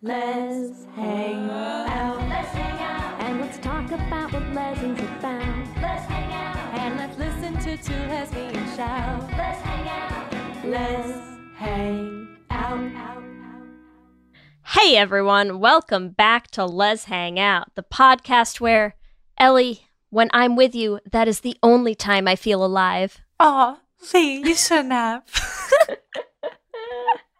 Let's hang out. Let's hang out. And let's talk about what lessons we found. Let's hang out. And let's listen to two lesbians shout. Let's hang out. Let's hang out. Hey everyone, welcome back to Lez Hang Out, the podcast where, Ellie, when I'm with you, that is the only time I feel alive. Oh, Leigh, you shouldn't have.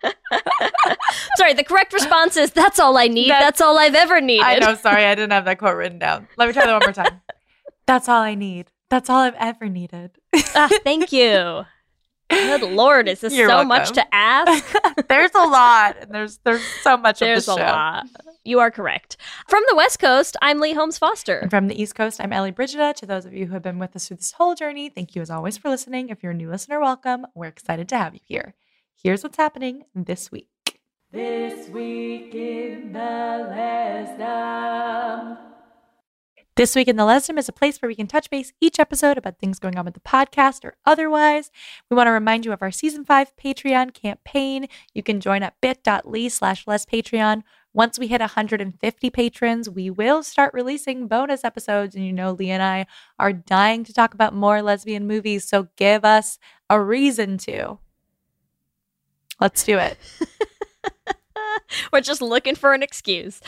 Sorry, the correct response is that's all I need. That's- That's, all I've ever needed. I know, sorry, I didn't have that quote written down. Let me try that one more time. That's all I need. That's all I've ever needed. Ah, thank you. Good lord, is this You're so much to ask? there's a lot, and there's there's so much There's of a the show. lot. You are correct. From the West Coast, I'm Leigh Holmes Foster. And from the East Coast, I'm Ellie Brigida. To those of you who have been with us through this whole journey, thank you as always for listening. If you're a new listener, welcome. We're excited to have you here. Here's what's happening this week. This week in the Lesdom. This week in the Lesdom is a place where we can touch base each episode about things going on with the podcast or otherwise. We want to remind you of our season five Patreon campaign. You can join at bit.ly slash less Patreon. Once we hit 150 patrons, we will start releasing bonus episodes. And you know, Leigh and I are dying to talk about more lesbian movies. So give us a reason to. Let's do it. We're just looking for an excuse.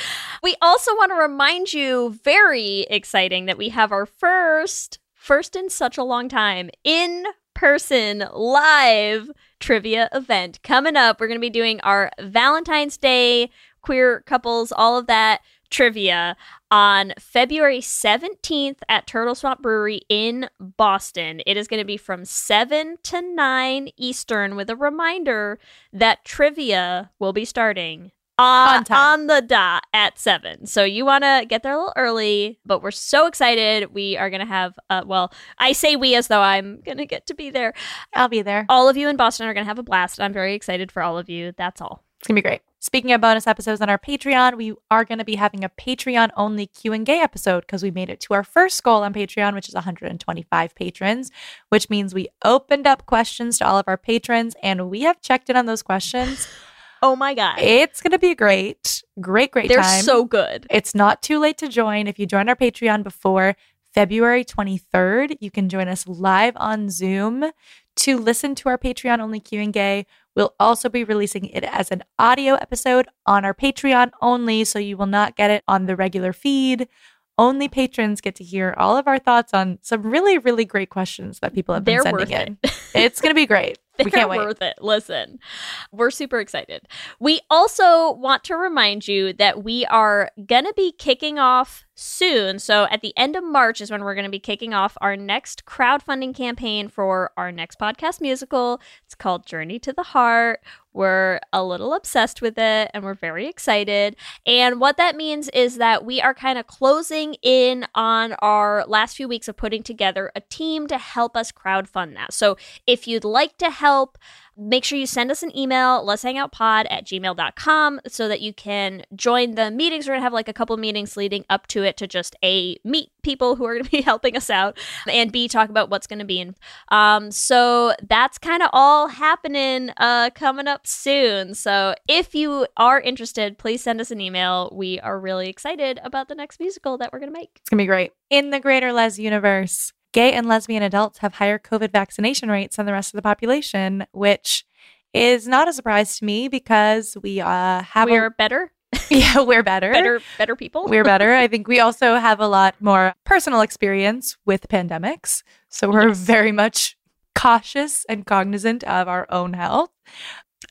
We also want to remind you, very exciting, that we have our first, first in such a long time, in person live trivia event coming up. We're going to be doing our Valentine's Day, queer couples, all of that trivia on February 17th at Turtle Swamp Brewery in Boston. It is going to be from 7 to 9 Eastern with a reminder that trivia will be starting uh, On on the dot at 7. So you want to get there a little early, but we're so excited. We are going to have, uh, well, I say we as though I'm going to get to be there. I'll be there. All of you in Boston are going to have a blast. I'm very excited for all of you. That's all. It's gonna be great. Speaking of bonus episodes on our Patreon, we are gonna be having a Patreon only Q and A episode because we made it to our first goal on Patreon, which is 125 patrons, which means we opened up questions to all of our patrons, and we have checked in on those questions. Oh my God. It's gonna be great, great, great They're time. so good. It's not too late to join. If you join our Patreon before February 23rd, you can join us live on Zoom to listen to our Patreon only Q&A. We'll also be releasing it as an audio episode on our Patreon only, so you will not get it on the regular feed. Only patrons get to hear all of our thoughts on some really, really great questions that people have been They're sending in. it. It's going to be great. They're we can't wait. worth it. Listen, we're super excited. We also want to remind you that we are going to be kicking off soon. So at the end of March is when we're going to be kicking off our next crowdfunding campaign for our next podcast musical. It's called Journey to the Heart. We're a little obsessed with it and we're very excited. And what that means is that we are kind of closing in on our last few weeks of putting together a team to help us crowdfund that. So if you'd like to help, make sure you send us an email, let's hang out pod at gmail.com so that you can join the meetings. We're going to have like a couple meetings leading up to it to just A, meet people who are going to be helping us out, and B, talk about what's going to be in. Um, so that's kind of all happening uh, coming up soon. So if you are interested, please send us an email. We are really excited about the next musical that we're going to make. It's going to be great. In the greater Les universe, gay and lesbian adults have higher COVID vaccination rates than the rest of the population, which is not a surprise to me because we uh, have We're a, better, yeah we're better better, better people. we're better. I think we also have a lot more personal experience with pandemics, so we're Yes. very much cautious and cognizant of our own health.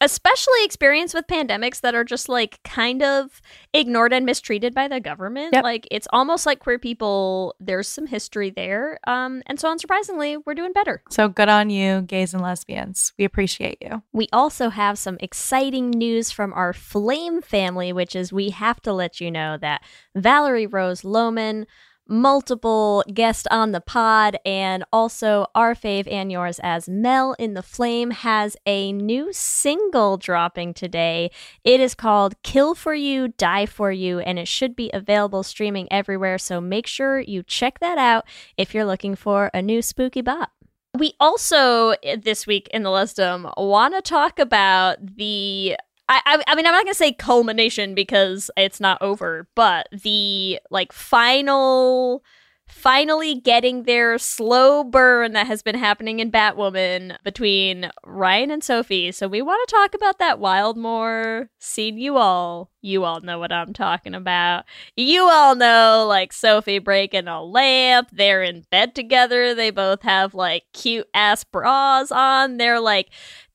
Especially experience with pandemics that are just like kind of ignored and mistreated by the government. Yep. Like it's almost like queer people, there's some history there. Um, and so unsurprisingly, we're doing better. So good on you, gays and lesbians. We appreciate you. We also have some exciting news from our Flame family, which is we have to let you know that Valerie Rose Lohman, multiple guest on the pod, and also our fave and yours as Mel in the Flame has a new single dropping today. It is called Kill for You, Die for You, and it should be available streaming everywhere. So make sure you check that out if you're looking for a new spooky bop. We also eh, this week in the Lesdom want to talk about the. I, I, I mean, I'm not gonna say culmination because it's not over, but the like final, finally getting their slow burn that has been happening in Batwoman between Ryan and Sophie. So we want to talk about that Wildmore scene. You all, you all know what I'm talking about. You all know like Sophie breaking a lamp. They're in bed together. They both have like cute ass bras on. They're like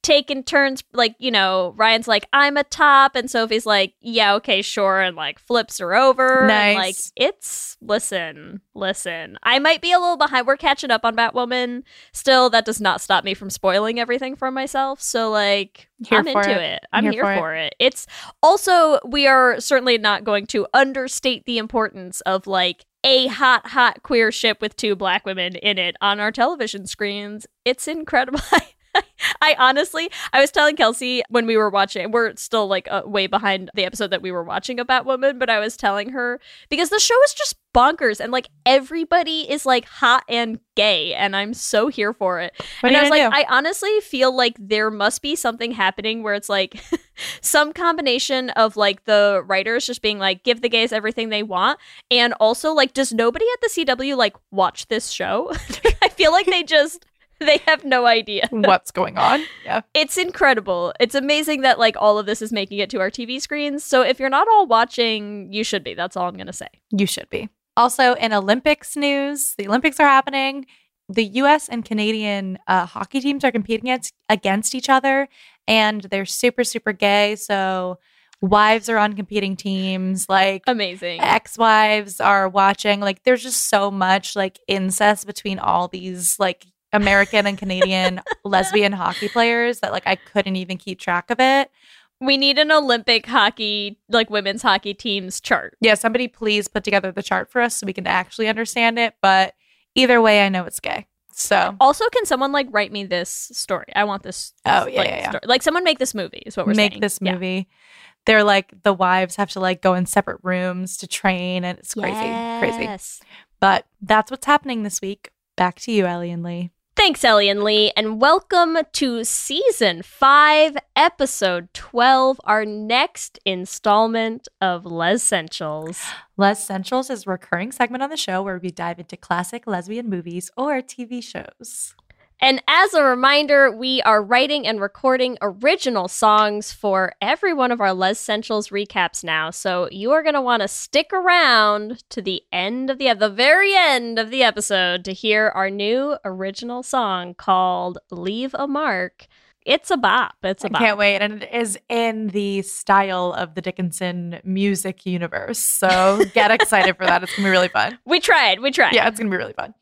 taking turns like you know ryan's like i'm a top and sophie's like yeah okay sure and like flips her over and, Nice. like it's listen listen i might be a little behind we're catching up on batwoman still that does not stop me from spoiling everything for myself so like Here i'm into it. it, i'm Here here, for for, it. it. it's also we are certainly not going to understate the importance of like a hot hot queer ship with two black women in it on our television screens it's incredible I honestly, I was telling Kelsey when we were watching, we're still like uh, way behind the episode that we were watching Batwoman, but I was telling her because the show is just bonkers and like everybody is like hot and gay, and I'm so here for it. What and I was like, do? I honestly feel like there must be something happening where it's like some combination of like the writers just being like, give the gays everything they want, and also like, does nobody at the CW like watch this show? I feel like they just. They have no idea What's going on? Yeah. it's incredible. It's amazing that like all of this is making it to our TV screens. So if you're not all watching, you should be. That's all I'm going to say. You should be. Also, in Olympics news, the Olympics are happening. The US and Canadian uh, hockey teams are competing against, against each other, and they're super, super gay. So, wives are on competing teams. Like, Amazing. ex wives are watching. Like, there's just so much like incest between all these like American and Canadian lesbian hockey players that like I couldn't even keep track of it. We need an Olympic hockey, like women's hockey teams chart. Yeah, somebody please put together the chart for us so we can actually understand it. But either way, I know it's gay. So Also, can someone like write me this story? I want this. Oh, yeah, like, yeah, yeah. Story. Like someone make this movie is what we're make saying. this Yeah. movie. They're like the wives have to like go in separate rooms to train, and it's crazy, crazy. Yes. But that's what's happening this week. Back to you, Ellie and Leigh. Thanks, Ellie and Leigh, and welcome to season five, episode 12, our next installment of Lez-ssentials. Les Essentials is a recurring segment on the show where we dive into classic lesbian movies or TV shows. And as a reminder, we are writing and recording original songs for every one of our Lez-ssentials recaps now. So you are going to want to stick around to the end of the the very end of the episode to hear our new original song called "Leave a Mark." it's a bop. It's a bop. can't wait. And it is in the style of the Dickinson music universe. So get excited for that. It's going to be really fun. We tried. We tried. Yeah, it's going to be really fun.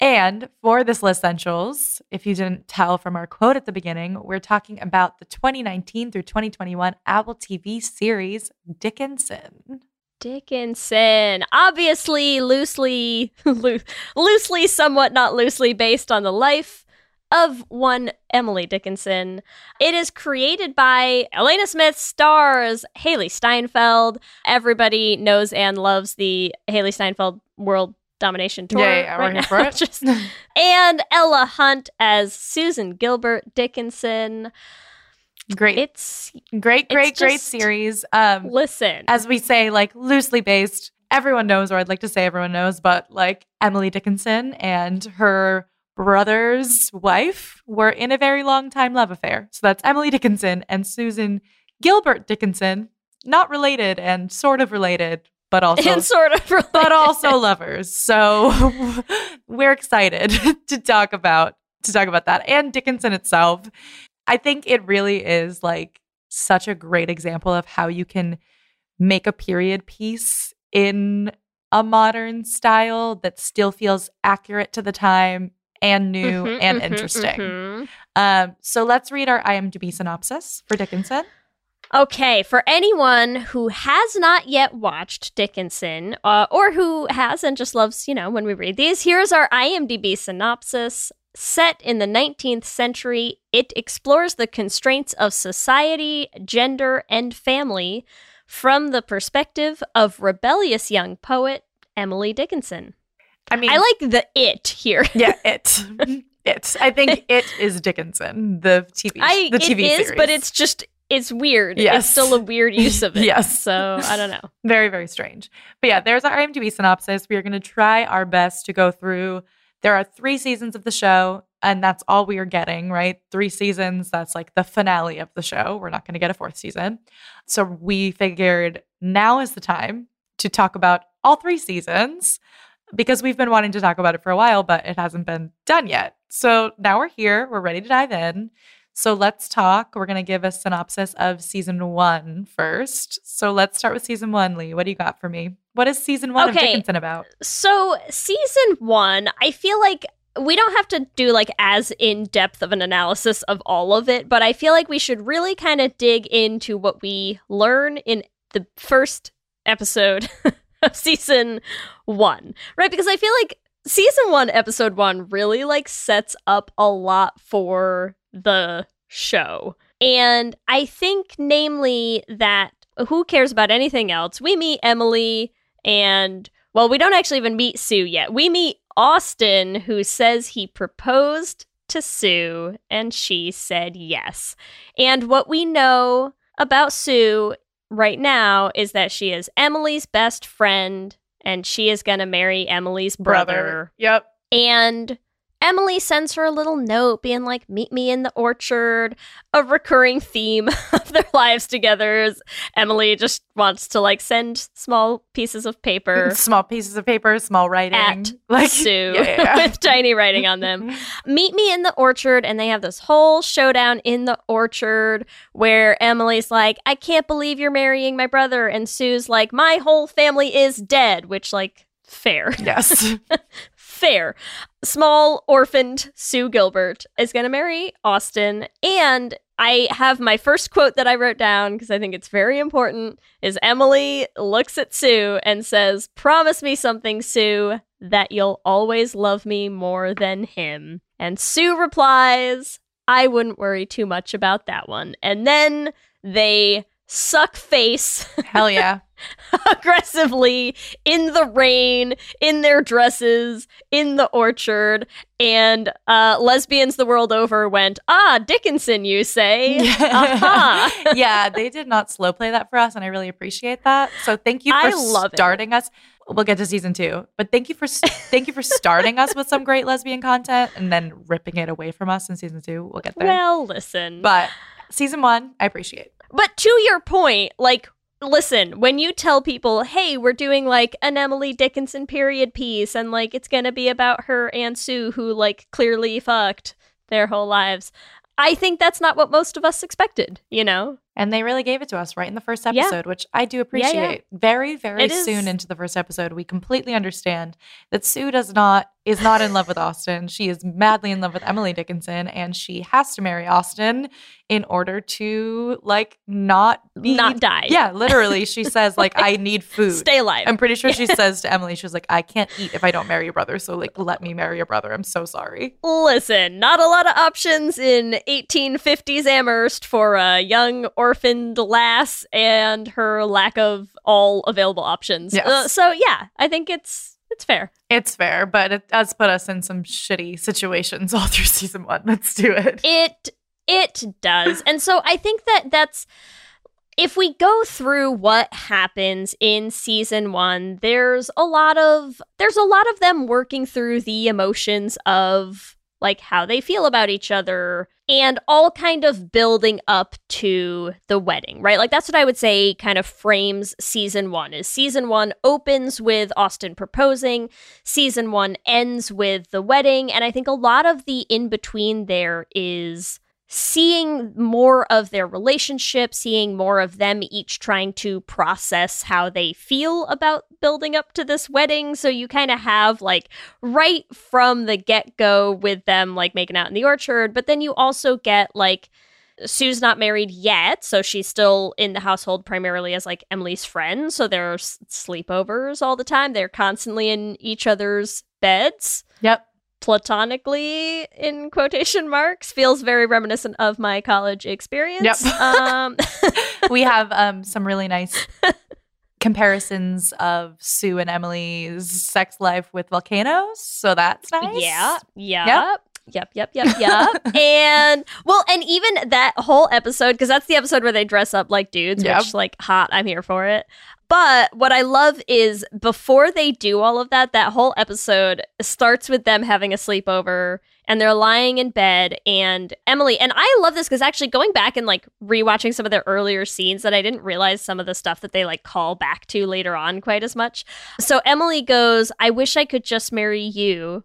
And for this list essentials, if you didn't tell from our quote at the beginning, we're talking about the 2019 through 2021 Apple TV series Dickinson. Dickinson, obviously loosely, loo- loosely, somewhat not loosely based on the life of one Emily Dickinson. It is created by Alena Smith, stars Hailee Steinfeld. Everybody knows and loves the Hailee Steinfeld World Domination Tour. Yeah, yeah, we're right here now. for it. Just- and Ella Hunt as Susan Gilbert Dickinson. Great, It's great, great, it's great just- series. Um, listen. as we say, like loosely based. Everyone knows, or I'd like to say everyone knows, but like Emily Dickinson and her brother's wife were in a very long time love affair. So that's Emily Dickinson and Susan Gilbert Dickinson, not related and sort of related, but also and sort of but also lovers. So we're excited to talk about to talk about that and Dickinson itself. I think it really is like such a great example of how you can make a period piece in a modern style that still feels accurate to the time and new Mhm, and mhm, interesting. mhm. Um, so let's read our IMDb synopsis for Dickinson. Okay, for anyone who has not yet watched Dickinson, uh, or who has and just loves, you know, when we read these, here's our IMDb synopsis. Set in the 19th century, it explores the constraints of society, gender, and family from the perspective of rebellious young poet Emily Dickinson. I mean, I like the it here. yeah, it. it. I think it is Dickinson, the TV, I the TV it is, series. but it's just it's weird. Yes. It's still a weird use of it. Yes. So I don't know. very, very strange. But yeah, there's our IMDb synopsis. We are going to try our best to go through. There are three seasons of the show, and that's all we are getting, right? Three seasons. That's like the finale of the show. We're not going to get a fourth season. So we figured now is the time to talk about all three seasons because we've been wanting to talk about it for a while, but it hasn't been done yet. So now we're here. We're ready to dive in. So let's talk. We're going to give a synopsis of season one first. So let's start with season one, Leigh. What do you got for me? What is season one Okay. of Dickinson about? So, season one, I feel like we don't have to do like as in depth of an analysis of all of it, but I feel like we should really kind of dig into what we learn in the first episode of season one, right? Because I feel like season one, episode one, really like sets up a lot for the show. And I think, namely, that who cares about anything else? We meet Emily and well, we don't actually even meet Sue yet. We meet Austin, who says he proposed to Sue, and she said yes. And what we know about Sue right now is that she is Emily's best friend, and she is going to marry Emily's brother. Yep. And Emily sends her a little note being like, Meet me in the orchard. A recurring theme of their lives together is Emily just wants to like send small pieces of paper Small pieces of paper, small writing. at like Sue Yeah, yeah, yeah. with tiny writing on them. Meet me in the orchard, and they have this whole showdown in the orchard where Emily's like, I can't believe you're marrying my brother. And Sue's like, My whole family is dead, which, like, fair. yes. Fair. Small orphaned Sue Gilbert is going to marry Austin. And I have my first quote that I wrote down because I think it's very important is Emily looks at Sue and says, "Promise me something, Sue, that you'll always love me more than him." And Sue replies, "I wouldn't worry too much about that one." And then they suck face Hell yeah. aggressively in the rain, in their dresses, in the orchard, and uh, lesbians the world over went, ah, Dickinson, you say? Aha. yeah, they did not slow play that for us, and I really appreciate that. So thank you for I love it. starting us. We'll get to season two, but thank you for thank you for starting us with some great lesbian content and then ripping it away from us in season two. We'll get there. Well, listen. but season one, I appreciate. But to your point, like, listen, when you tell people, hey, we're doing like an Emily Dickinson period piece and like it's going to be about her and Sue who like clearly fucked their whole lives, I think that's not what most of us expected, you know? And they really gave it to us right in the first Yeah. episode, which I do yeah. appreciate. Very, very It is- soon into the first episode, we completely understand that Sue does not is not in love with Austin. She is madly in love with Emily Dickinson, and she has to marry Austin in order to like not be Not die. Yeah, literally, she says like I need food. Stay alive. I'm pretty sure she says to Emily, she was like, I can't eat if I don't marry your brother. So like, let me marry your brother. I'm so sorry. Listen, not a lot of options in 1850s Amherst for a young orphaned lass and her lack of all available options. Yes. Uh, so yeah, I think it's it's fair. It's fair, but it does put us in some shitty situations all through season one. Let's do it. It it does. And so I think that that's if we go through what happens in season 1, there's a lot of there's a lot of them working through the emotions of like how they feel about each other and all kind of building up to the wedding, right? Like that's what I would say kind of frames season 1 is season 1 opens with Austin proposing, season 1 ends with the wedding, and I think a lot of the in between there is seeing more of their relationship, seeing more of them each trying to process how they feel about building up to this wedding. So you kind of have like right from the get go with them like making out in the orchard, but then you also get like Sue's not married yet, so she's still in the household primarily as like Emily's friend. So there's sleepovers all the time. They're constantly in each other's beds Yep. Platonically in quotation marks feels very reminiscent of my college experience. Yep. um, we have um, some really nice comparisons of Sue and Emily's sex life with volcanoes. So that's nice. yeah, yeah. Yep, yep, yep, yep. and well, and even that whole episode, because that's the episode where they dress up like dudes, Yep. which like hot, I'm here for it. But what I love is before they do all of that, that whole episode starts with them having a sleepover and they're lying in bed and Emily and I love this because actually going back and like rewatching some of their earlier scenes that I didn't realize some of the stuff that they like call back to later on quite as much. So Emily goes, I wish I could just marry you.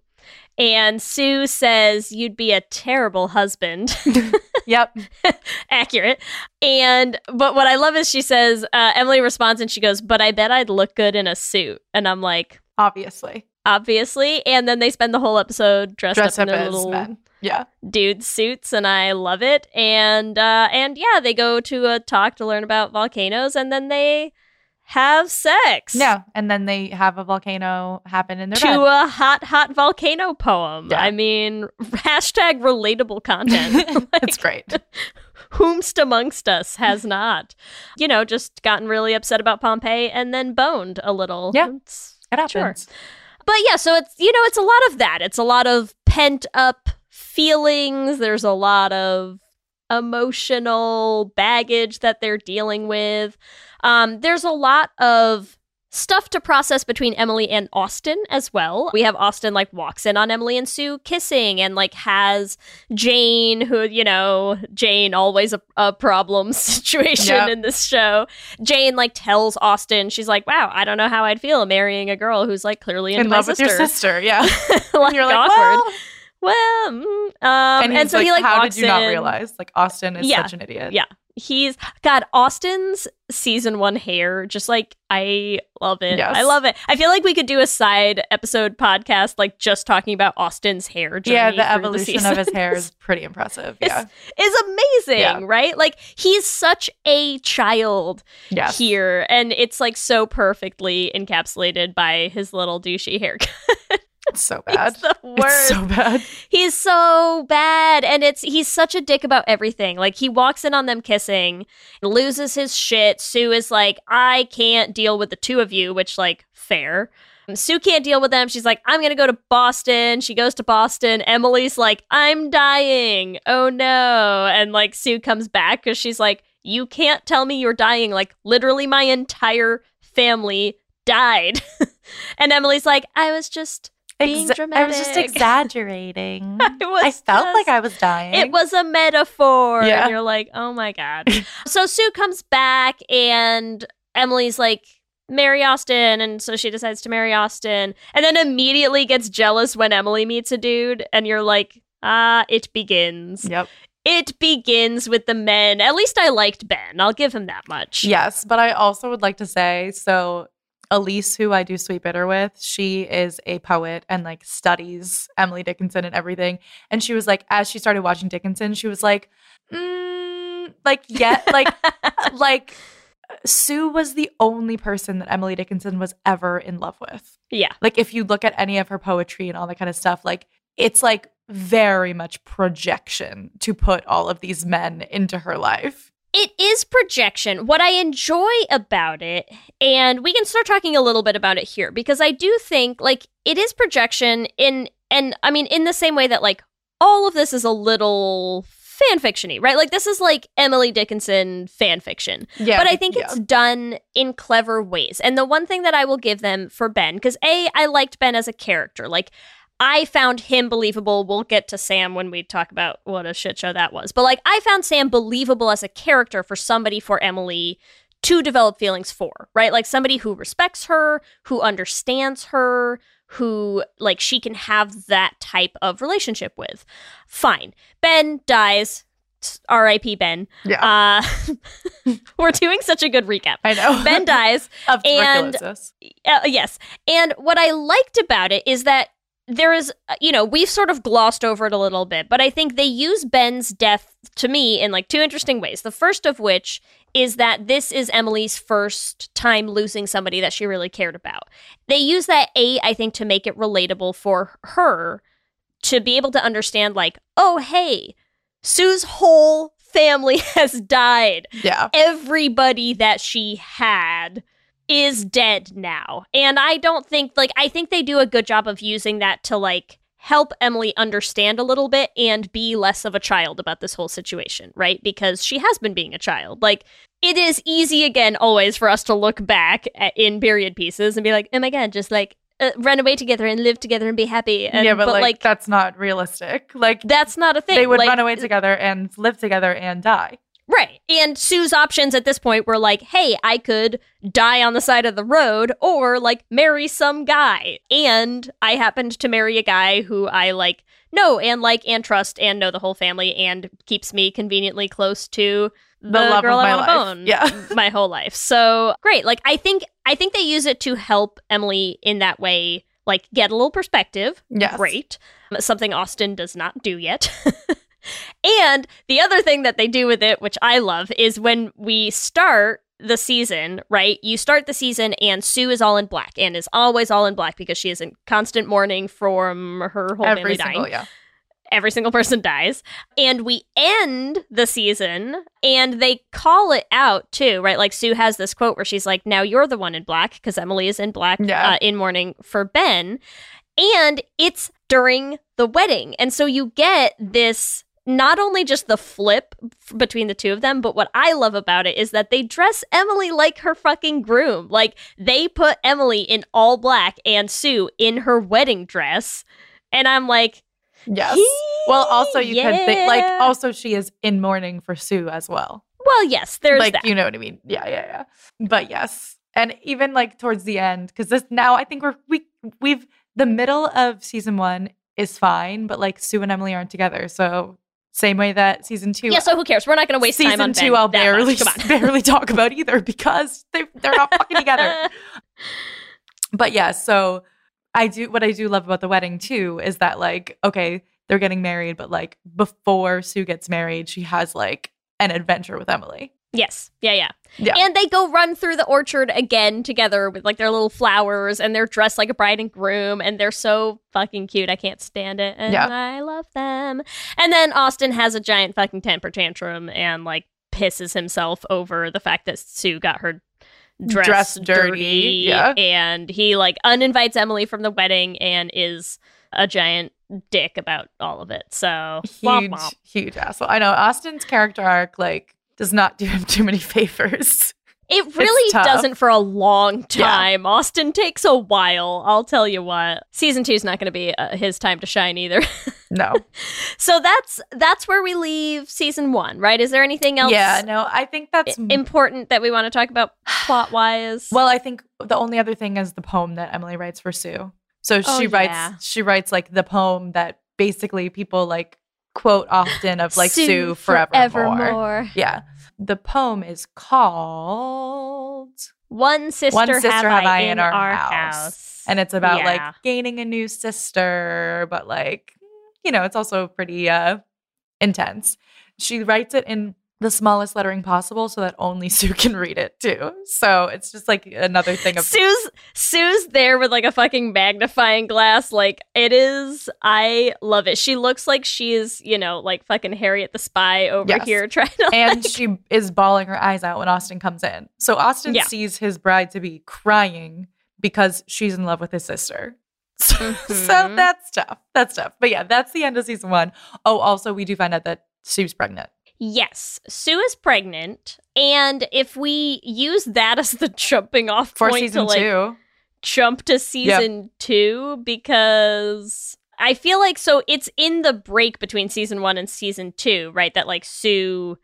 And Sue says, You'd be a terrible husband. Yep. Accurate. And, but what I love is she says, uh, Emily responds and she goes, But I bet I'd look good in a suit. And I'm like, Obviously. Obviously. And then they spend the whole episode dressed Dress up up in their as little men. Yeah. dude suits and I love it. And uh and yeah, they go to a talk to learn about volcanoes and then they have sex. Yeah. And then they have a volcano happen in their To bed. a hot, hot volcano poem. Yeah. I mean, hashtag relatable content. it's great. Whomst amongst us has not, you know, just gotten really upset about Pompeii and then boned a little. Yeah. It's- It happens. Sure. But yeah, so it's you know, it's a lot of that. It's a lot of pent up feelings. There's a lot of emotional baggage that they're dealing with. Um, there's a lot of stuff to process between Emily and Austin as well. We have Austin like walks in on Emily and Sue kissing and like has Jane, who, you know, Jane always a, a problem situation Yep. in this show. Jane like tells Austin, she's like, wow, I don't know how I'd feel marrying a girl who's like clearly in my love with sister. your sister. Yeah. like, You're like, awkward. well. Well, mm, um, and, and, so like, he like how did you not realize? Like Austin is Yeah. such an idiot. Yeah. He's God, Austin's season one hair, just like I love it. Yes. I love it. I feel like we could do a side episode podcast, like just talking about Austin's hair. Yeah, the evolution of his hair is pretty impressive. Yeah. is amazing, Yeah. right? Like he's such a child Yes. here, and it's like so perfectly encapsulated by his little douchey haircut. It's so bad. It's the worst. It's so bad. He's so bad. And it's he's such a dick about everything. Like he walks in on them kissing, loses his shit. Sue is like, I can't deal with the two of you, which like fair. Sue can't deal with them. She's like, I'm gonna go to Boston. She goes to Boston. Emily's like, I'm dying. Oh no. And like Sue comes back because she's like, You can't tell me you're dying. Like literally my entire family died. and Emily's like, I was just being Exa- I was just exaggerating. I was I felt just- like I was dying. It was a metaphor. Yeah. And you're like, oh my God. so Sue comes back and Emily's like, marry Austin. And so she decides to marry Austin and then immediately gets jealous when Emily meets a dude. And you're like, ah, it begins. Yep. it begins with the men. At least I liked Ben. I'll give him that much. Yes, but I also would like to say so Elise, who I do Sweet Bitter with, she is a poet and like studies Emily Dickinson and everything. And she was like, as she started watching Dickinson, she was like, mm, like, yeah, like, like Sue was the only person that Emily Dickinson was ever in love with. Yeah. Like, if you look at any of her poetry and all that kind of stuff, like, it's like very much projection to put all of these men into her life. It is projection. What I enjoy about it, and we can start talking a little bit about it here, because I do think like it is projection in and I mean in the same way that like all of this is a little fan fictiony, right? Like this is like Emily Dickinson fan fiction. Yeah. but I think it's done in clever ways. And the one thing that I will give them for Ben, because A, I liked Ben as a character. Like, I found him believable. We'll get to Sam when we talk about what a shit show that was. But like, I found Sam believable as a character for somebody for Emily to develop feelings for, right? Like somebody who respects her, who understands her, who like she can have that type of relationship with. Fine. Ben dies. R.I.P. Ben. Yeah. Uh, we're doing such a good recap. I know. Ben dies. of and- Uh, yes. And what I liked about it is that there is, uh, you know, we've sort of glossed over it a little bit, but I think they use Ben's death to me in like two interesting ways. The first of which is that this is Emily's first time losing somebody that she really cared about. They use that A, I think, to make it relatable for her to be able to understand, like, oh, hey, Sue's whole family has died Yeah. everybody that she had is dead now. And I don't think like I think they do a good job of using that to like help Emily understand a little bit and be less of a child about this whole situation, right? Because she has been being a child. Like it is easy again always for us to look back at, in period pieces and be like, "Oh my god, just like uh, run away together and live together and be happy." And, yeah, but, like, that's not realistic. Like that's not a thing. they would Like, run away together and live together and die. Right. And Sue's options at this point were like, hey, I could die on the side of the road or like marry some guy. And I happened to marry a guy who I like know and like and trust and know the whole family and keeps me conveniently close to the, The love girl of I my want to life. bone Yeah. my whole life. So great. Like I think I think they use it to help Emily in that way, like get a little perspective Yes. great. Something Austin does not do yet. and the other thing that they do with it, which I love, is when we start the season, right? You start the season and Sue is all in black and is always all in black because she is in constant mourning from her whole Every family dying single, yeah. every single person dies. And we end the season and they call it out too, right? Like Sue has this quote where she's like, Now you're the one in black because Emily is in black Yeah. uh, in mourning for Ben. And it's during the wedding. And so you get this. Not only just the flip f- between the two of them, but what I love about it is that they dress Emily like her fucking groom. Like they put Emily in all black and Sue in her wedding dress. And I'm like, Yes. Well, also you could think like also she is in mourning for Sue as well. Well, yes, there's like that. you know what I mean? Yeah, yeah, yeah. But yes, and even like towards the end, because this now I think we're we we've the middle of season one is fine, but like Sue and Emily aren't together, so same way that season two. yeah, so who cares? We're not going to waste season time on two, Ben I'll that barely much. Come on. barely talk about either because they they're not fucking together. But yeah, so I do what I do love about the wedding too is that like okay, they're getting married, but like before Sue gets married, she has like an adventure with Emily. Yes, yeah, yeah, Yeah. And they go run through the orchard again together with like their little flowers, and they're dressed like a bride and groom, and they're so fucking cute. I can't stand it, and Yeah. I love them. And then Austin has a giant fucking temper tantrum and like pisses himself over the fact that Sue got her dress, Dress dirty, dirty, yeah. and he like uninvites Emily from the wedding and is a giant dick about all of it. So womp huge, womp. huge asshole. I know Austin's character arc like does not do him too many favors. It really doesn't for a long Yeah. time. Austin takes a while. I'll tell you what. Season two is not going to be uh, his time to shine either. No, so that's that's where we leave season one, right? Is there anything else? yeah, no. I think that's i- important that we want to talk about plot wise? well. I think the only other thing is the poem that Emily writes for Sue. So Oh, she writes yeah. she writes like the poem that basically people like quote often of like Sue, forevermore. forevermore. Yeah. The poem is called One sister, One Sister have, I in our, house. and it's about Yeah. like gaining a new sister, but like you know, it's also pretty uh intense. She writes it in the smallest lettering possible so that only Sue can read it too. So it's just like another thing of Sue's Sue's there with like a fucking magnifying glass. Like it is. I love it. She looks like she is, you know, like fucking Harriet the Spy over Yes. here trying to. and like- she is bawling her eyes out when Austin comes in. So Austin Yeah. sees his bride to be crying because she's in love with his sister. So, so Mhm. that's tough. That's tough. But yeah, that's the end of season one. Oh, also, we do find out that Sue's pregnant. Yes, Sue is pregnant, and if we use that as the jumping off For point season to like two. jump to season two because I feel like so it's in the break between season one and season two, right? That like Sue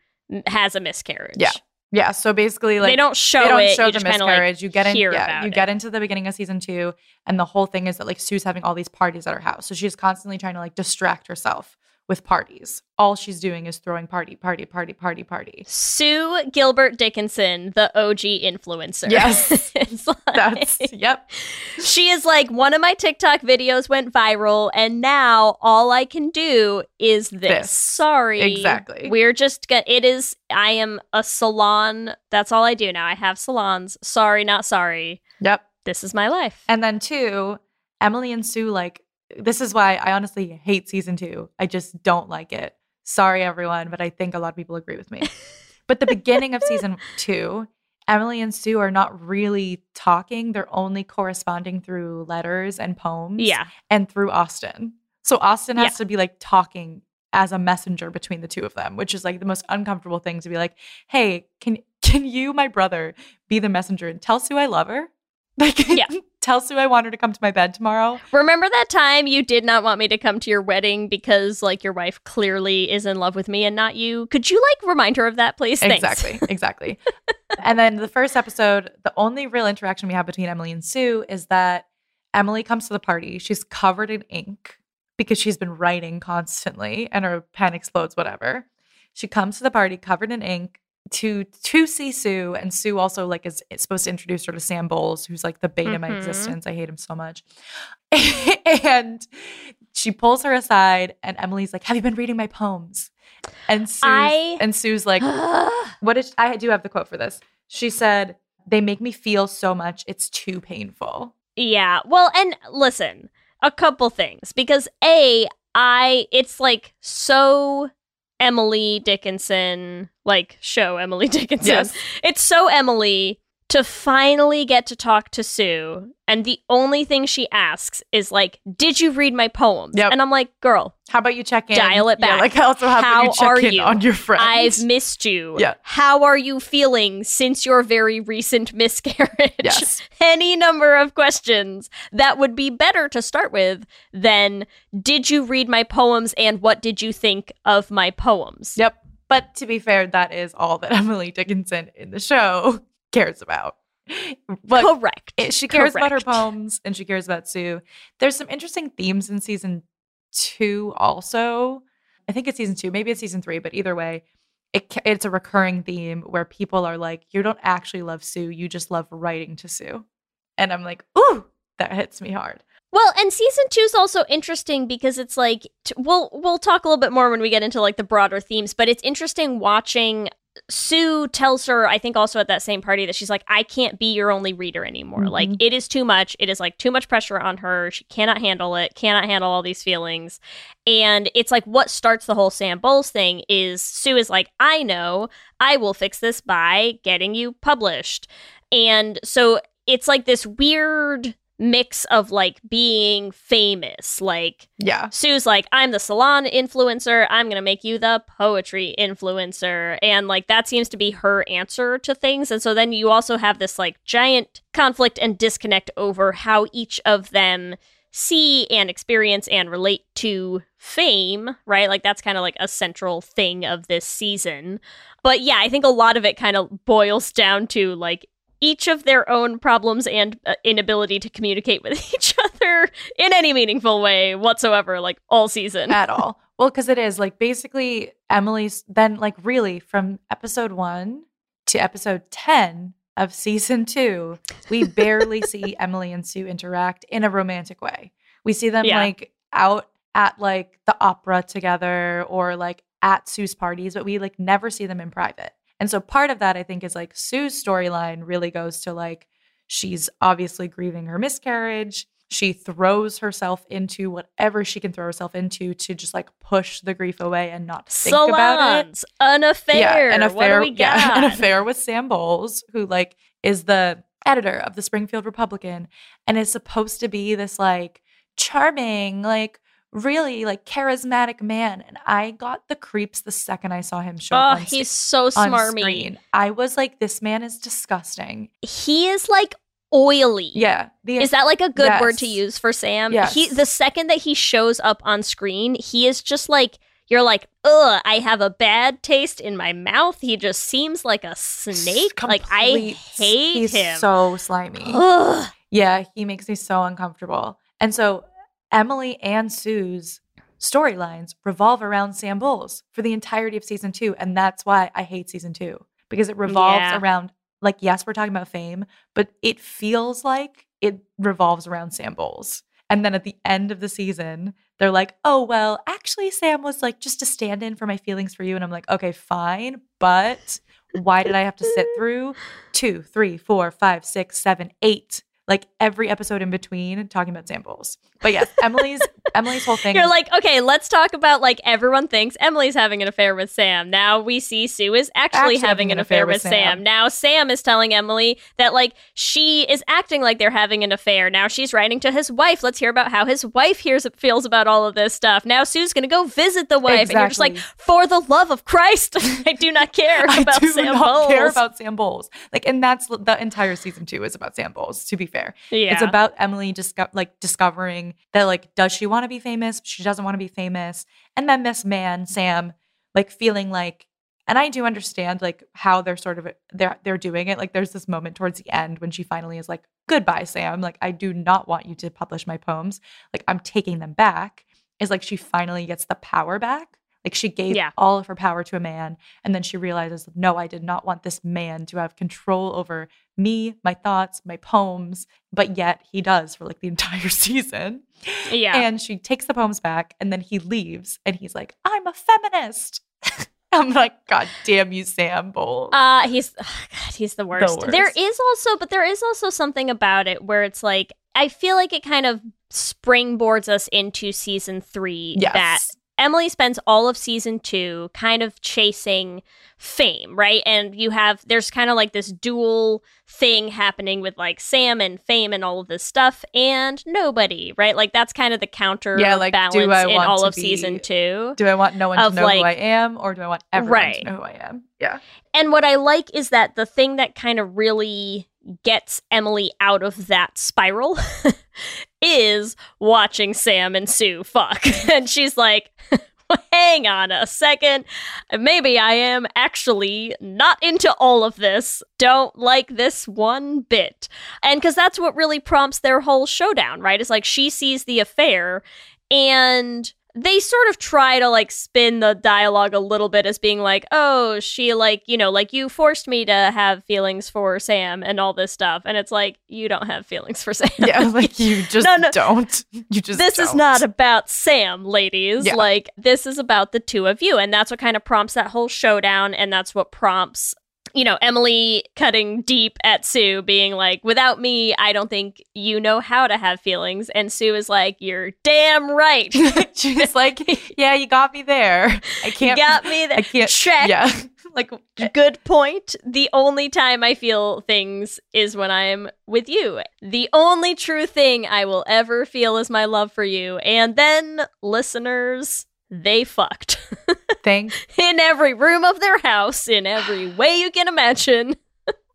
has a miscarriage. Yeah. Yeah. So basically, like they don't show they don't it. show the kind like miscarriage. you get in, yeah, you it. get into the beginning of season two, and the whole thing is that like Sue's having all these parties at her house, so she's constantly trying to like distract herself with parties. All she's doing is throwing party, party, party, party, party. Sue Gilbert Dickinson, the OG influencer. Yes. like, That's yep. she is like one of my TikTok videos went viral, and now all I can do is this. This. Sorry, Exactly. We're just gonna. It is. I am a salon. That's all I do now. I have salons. Sorry, not sorry. Yep. This is my life. And then two, Emily and Sue like this is why I honestly hate season two. I just don't like it. Sorry everyone, but I think a lot of people agree with me. but the beginning of season two, Emily and Sue are not really talking. They're only corresponding through letters and poems. yeah. And through Austin. So Austin has Yeah. to be like talking as a messenger between the two of them, which is like the most uncomfortable thing to be like, hey, can can you, my brother, be the messenger and tell Sue I love her? Like Yeah. Tell Sue I want her to come to my bed tomorrow. Remember that time you did not want me to come to your wedding because like your wife clearly is in love with me and not you? Could you like remind her of that, please? Thanks. Exactly, exactly. and then the first episode, the only real interaction we have between Emily and Sue is that Emily comes to the party. She's covered in ink because she's been writing constantly and her pen explodes, whatever. She comes to the party covered in ink to to see Sue, and Sue also like is, is supposed to introduce her to Sam Bowles, who's like the bane of my Mhm. existence. I hate him so much. and she pulls her aside, and Emily's like, "Have you been reading my poems?" And Sue's, I- and Sue's like, what did I do have the quote for this? She said, "They make me feel so much. It's too painful." Yeah. Well, and listen, a couple things because A, I it's like so Emily Dickinson, like show Emily Dickinson. Yes. It's so Emily to finally get to talk to Sue and the only thing she asks is like, "Did you read my poems?" Yep. And I'm like, "Girl, How about you check in? Dial it Yeah, back. like also how, How you check are in you? on your friends? I've missed you. Yeah. How are you feeling since your very recent miscarriage? Yes. Any number of questions that would be better to start with than did you read my poems and what did you think of my poems? Yep. But to be fair, that is all that Emily Dickinson in the show cares about. But Correct. it- she cares about her poems and she cares about Sue. There's some interesting themes in season two, also. I think it's season two, maybe it's season three, but either way, it, it's a recurring theme where people are like, you don't actually love Sue, you just love writing to Sue. And I'm like, ooh, that hits me hard. Well, and season two is also interesting because it's like t- we'll we'll talk a little bit more when we get into like the broader themes, but it's interesting watching Sue tells her, I think also at that same party that she's like, I can't be your only reader anymore. Like Mhm. it is too much. It is like too much pressure on her. She cannot handle it, cannot handle all these feelings. And it's like what starts the whole Sam Bowles thing is Sue is like, I know, I will fix this by getting you published. And so it's like this weird mix of like being famous. Like Yeah. Sue's like, I'm the salon influencer. I'm going to make you the poetry influencer. And like that seems to be her answer to things. And so then you also have this like giant conflict and disconnect over how each of them see and experience and relate to fame, right? Like that's kind of like a central thing of this season. But yeah, I think a lot of it kind of boils down to like each of their own problems and uh, inability to communicate with each other in any meaningful way whatsoever, like all season. at all. Well, because it is like basically Emily's then like really from episode one to episode 10 of season two, we barely see Emily and Sue interact in a romantic way. We see them Yeah. like out at like the opera together or like at Sue's parties, but we like never see them in private. And so part of that I think is like Sue's storyline really goes to like she's obviously grieving her miscarriage. She throws herself into whatever she can throw herself into to just like push the grief away and not think about it. An affair. Yeah, an affair. What do we yeah, an affair with Sam Bowles, who like is the editor of the Springfield Republican, and is supposed to be this like charming, like really like charismatic man. And I got the creeps the second I saw him show Oh, up on, he's so smarmy. I was like, this man is disgusting. He is like oily. Yeah, the Is that like a good word to use for Sam? Yes. He the second that he shows up on screen, he is just like you're like, ugh, I have a bad taste in my mouth. He just seems like a snake. like I hate he's him. So slimy. Ugh. Yeah, he makes me so uncomfortable. And so Emily and Sue's storylines revolve around Sam Bowles for the entirety of season two. And that's why I hate season two because it revolves Yeah. around, like, yes, we're talking about fame, but it feels like it revolves around Sam Bowles. And then at the end of the season, they're like, oh, well, actually, Sam was like just a stand in for my feelings for you. And I'm like, okay, fine. But why did I have to sit through two, three, four, five, six, seven, eight, like every episode in between talking about Sam Bowles? But yes, Emily's Emily's whole thing. You're like, okay, let's talk about like everyone thinks Emily's having an affair with Sam. Now we see Sue is actually, having an affair, with Sam. Now Sam is telling Emily that like she is acting like they're having an affair. Now she's writing to his wife. Let's hear about how his wife hears feels about all of this stuff. Now Sue's gonna go visit the wife, and you're just like, for the love of Christ, I do not care I about do Sam not Bowles. care about Sam Bowles. Like, and that's the entire season two is about Sam Bowles. To be fair, yeah. it's about Emily disco- like discovering that like does she want to be famous? She doesn't want to be famous, and then this man Sam like feeling like. And I do understand like how they're sort of they're they're doing it. Like there's this moment towards the end when she finally is like, "Goodbye, Sam. Like I do not want you to publish my poems. Like I'm taking them back." Is like she finally gets the power back. Like she gave Yeah. all of her power to a man, and then she realizes, no, I did not want this man to have control over me, my thoughts, my poems, but yet he does for like the entire season. yeah. And she takes the poems back, and then he leaves, and he's like, I'm a feminist. I'm like, God damn you, Sam Bowles. Uh he's ugh, God, he's the worst. worst. There is also but there is also something about it where it's like I feel like it kind of springboards us into season 3 yes. that Emily spends all of season 2 kind of chasing fame, right? And you have there's kind of like this dual thing happening with like Sam and fame and all of this stuff and nobody, right? Like that's kind of the counter Yeah, like, balance in all of be- season 2. do I want no one to know who I am, or do I want everyone Right. to know who I am? Yeah. And what I like is that the thing that kind of really gets Emily out of that spiral is watching Sam and Sue fuck. and she's like, hang on a second. Maybe I am actually not into all of this. Don't like this one bit. And because that's what really prompts their whole showdown, right? It's like she sees the affair and they sort of try to like spin the dialogue a little bit as being like, oh, she like, you know, like you forced me to have feelings for Sam and all this stuff. And it's like, you don't have feelings for Sam. Yeah, like you just No, no. don't. You just this is don't. not about Sam, ladies. Yeah. Like, this is about the two of you. And that's what kind of prompts that whole showdown. And that's what prompts, you know, Emily cutting deep at Sue, being like, without me, I don't think you know how to have feelings. And Sue is like, you're damn right. She's like, yeah, you got me there. I can't. got me there. I can't. Check. Yeah. like, Good point. The only time I feel things is when I'm with you. The only true thing I will ever feel is my love for you. And then, listeners, they fucked. Thank, in every room of their house, in every way you can imagine.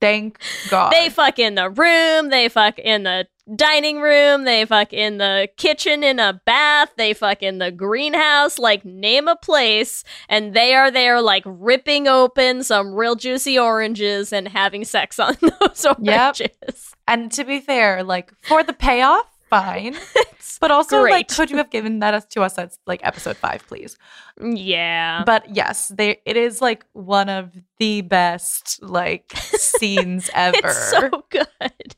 thank God. They fuck in the room, they fuck in the dining room, they fuck in the kitchen in a bath, they fuck in the greenhouse, like name a place, and they are there like ripping open some real juicy oranges and having sex on those Yep. oranges. And to be fair, like for the payoff, fine. but also, like, great. could you have given that us to us at like episode five, please? Yeah. But yes, they it is like one of the best like scenes ever. It's so good.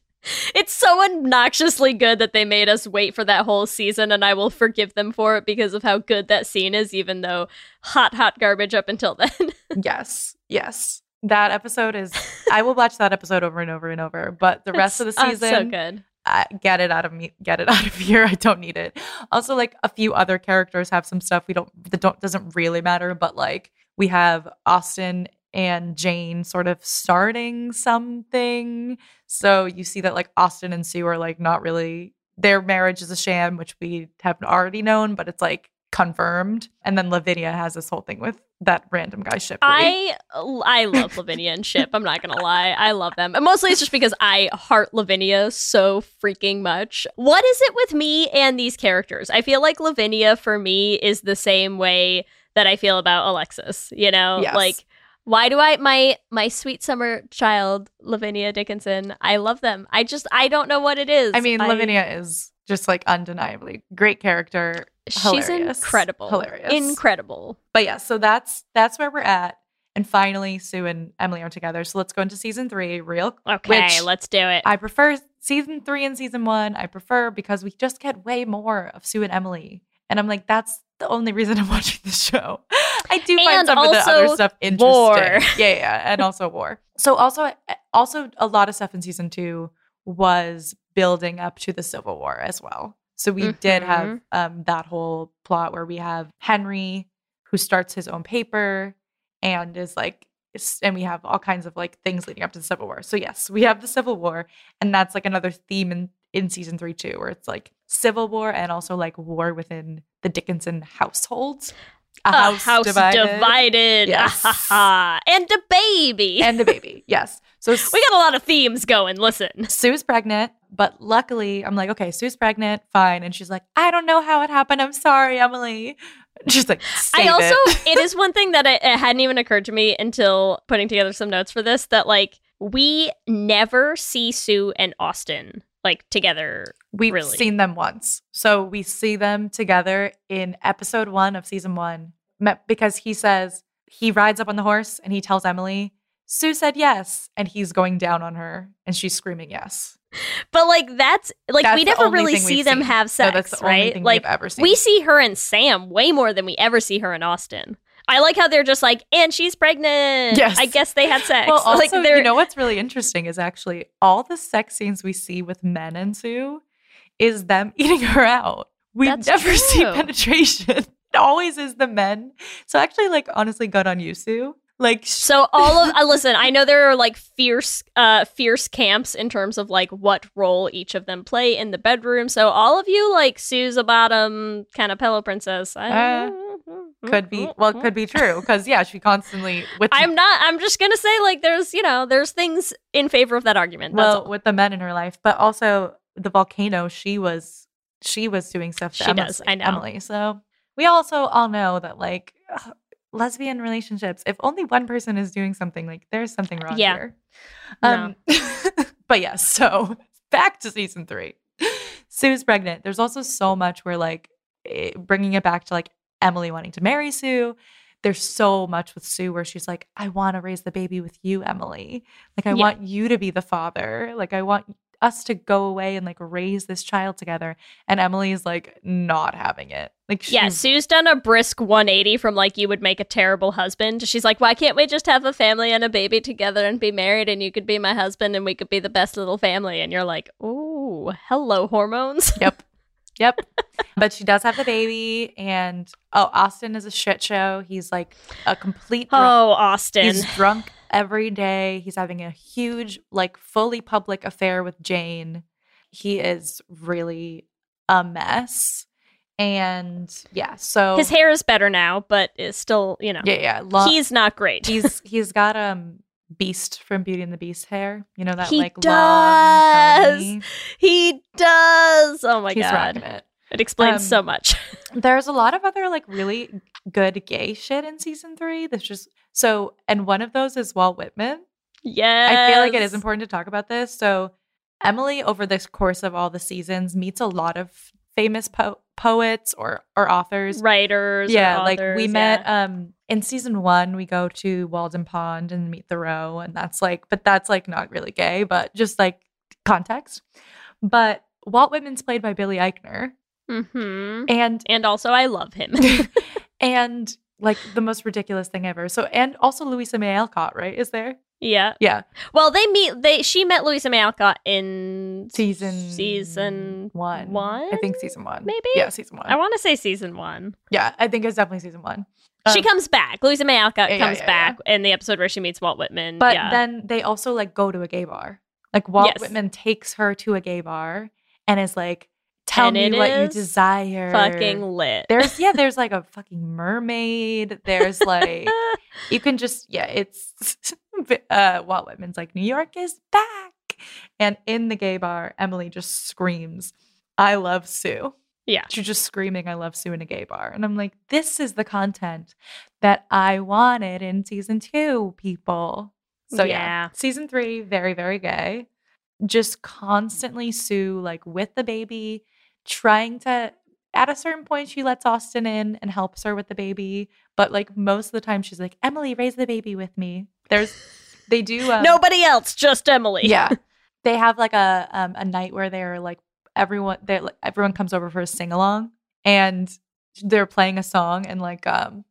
It's so obnoxiously good that they made us wait for that whole season, and I will forgive them for it because of how good that scene is, even though hot, hot garbage up until then. yes, yes. That episode is. I will watch that episode over and over and over. But the rest of the uh, season, oh, so good. Get it out of me get it out of here. I don't need it. Also like a few other characters have some stuff we don't that don't doesn't really matter but like we have austin and jane sort of starting something. So you see that like austin and sue are like not really their marriage is a sham which we have already known but it's like confirmed. And then lavinia has this whole thing with that random guy ship I I love Lavinia and Ship. I'm not gonna lie, I love them. And mostly it's just because I heart Lavinia so freaking much. What is it with me and these characters? I feel like Lavinia for me is the same way that I feel about Alexis. You know, Yes. like why do I my my sweet summer child Lavinia Dickinson? I love them. I just I don't know what it is. i mean lavinia is just like undeniably great character she's incredible, hilarious incredible. but yeah, so that's that's where we're at. And finally, Sue and Emily are together. So let's go into season three, real. Okay, let's do it. I prefer season three and season one. I prefer because we just get way more of Sue and Emily. And I'm like, that's the only reason I'm watching this show. I do find And some of the other stuff interesting. war. Yeah, yeah, and also war. So also, also a lot of stuff in season two was building up to the Civil War as well. So we did have Mhm. um, that whole plot where we have Henry who starts his own paper and is like, and we have all kinds of like things leading up to the Civil War. So yes, we have the Civil War, and that's like another theme in in season three too, where it's like Civil War and also like war within the Dickinson household. A A house, divided. Yes. and a baby. and a baby. Yes. So we got a lot of themes going. Listen. Sue's pregnant, but luckily I'm like, okay, Sue's pregnant, fine. And she's like, I don't know how it happened. I'm sorry, Emily. She's like, I also, it." it is one thing that I, it hadn't even occurred to me until putting together some notes for this that like we never see Sue and Austin like together. We've really. seen them once. So we see them together in episode one of season one because he says he rides up on the horse and he tells Emily, Sue said yes. And he's going down on her and she's screaming yes. But like that's like That's we never really see them seen. have No, sex, that's the right? like we've ever seen. we see her and Sam way more than we ever see her and Austin. I like how they're just like, and she's pregnant. Yes. I guess they had sex. Well, also, like you know what's really interesting is actually all the sex scenes we see with men and Sue is them eating her out. We That's never see penetration. It always is the men. So actually, like honestly, good on you, Sue. Like sh- So all of uh, listen, I know there are like fierce uh fierce camps in terms of like what role each of them play in the bedroom. So all of you like Sue's a bottom kind of pillow princess. I- could be well, could be true because yeah, she constantly with I'm not I'm just to say like there's, you know, there's things in favor of that argument. Well with the men in her life, but also the volcano. She was she was doing stuff She Emily, does, I know. Emily. So we also all know that like lesbian relationships. If only one person is doing something, like there's something wrong Yeah. here. No. Um, but yeah, so back to season three. Sue's pregnant. There's also so much where like eh, bringing it back to like Emily wanting to marry Sue. There's so much with Sue where she's like, I want to raise the baby with you, Emily. Like, I Yeah. want you to be the father. Like, I want us to go away and like raise this child together. And Emily is like not having it. Like, she, yeah, Sue's done a brisk 180 from like you would make a terrible husband. She's like, why can't we just have a family and a baby together and be married and you could be my husband and we could be the best little family? And you're like, ooh, hello, hormones. Yep. Yep. but she does have the baby. And oh, Austin is a shit show. He's like a complete drunk. Oh, Austin. He's drunk every day. He's having a huge, like, fully public affair with Jane. He is really a mess. And yeah, so His hair is better now, but is still, you know, yeah, yeah, lo- he's not great. he's he's got um Beast from Beauty and the Beast hair. You know that He like does. He does. Oh my He's god. it. It explains Um, so much. There's a lot of other like really good gay shit in season three. That's just so, and one of those is Walt Whitman. yes. I feel like it is important to talk about this. So, Emily, over this course of all the seasons, meets a lot of famous po- poets or or authors. Writers. Yeah, like we met yeah. um in season one. We go to Walden Pond and meet Thoreau, and that's like, but that's like not really gay, but just like context. But Walt Whitman's played by Billy Eichner, Mhm. and And also, I love him. and like the most ridiculous thing ever. So, and also Louisa May Alcott, right? Is there? yeah. Yeah, Well, they meet. They she met Louisa May Alcott in season season one. one. I think season one. Maybe? Yeah, season one. I want to say season one. yeah, I think it's definitely season one. she Um, comes back. Louisa May Alcott yeah, yeah, comes yeah, back in the episode where she meets Walt Whitman. But yeah. then they also like go to a gay bar. Like Walt Yes. Whitman takes her to a gay bar and is like, "Tell And me what you desire." fucking lit. There's yeah, there's like a fucking mermaid. There's like you can just yeah, it's uh Walt Whitman's like New York is back, and in the gay bar, Emily just screams, "I love Sue." Yeah. she's just screaming, "I love Sue" in a gay bar, and I'm like, this is the content that I wanted in season two, people. So yeah, Yeah. season three, very very gay. Just constantly Sue like with the baby, trying to. At a certain point, she lets Austin in and helps her with the baby, but like most of the time, she's like, "Emily, raise the baby with me." There's, they do. Um, Nobody else, just Emily. yeah, they have like a um, a night where they're like everyone they like, everyone comes over for a sing along and they're playing a song and like um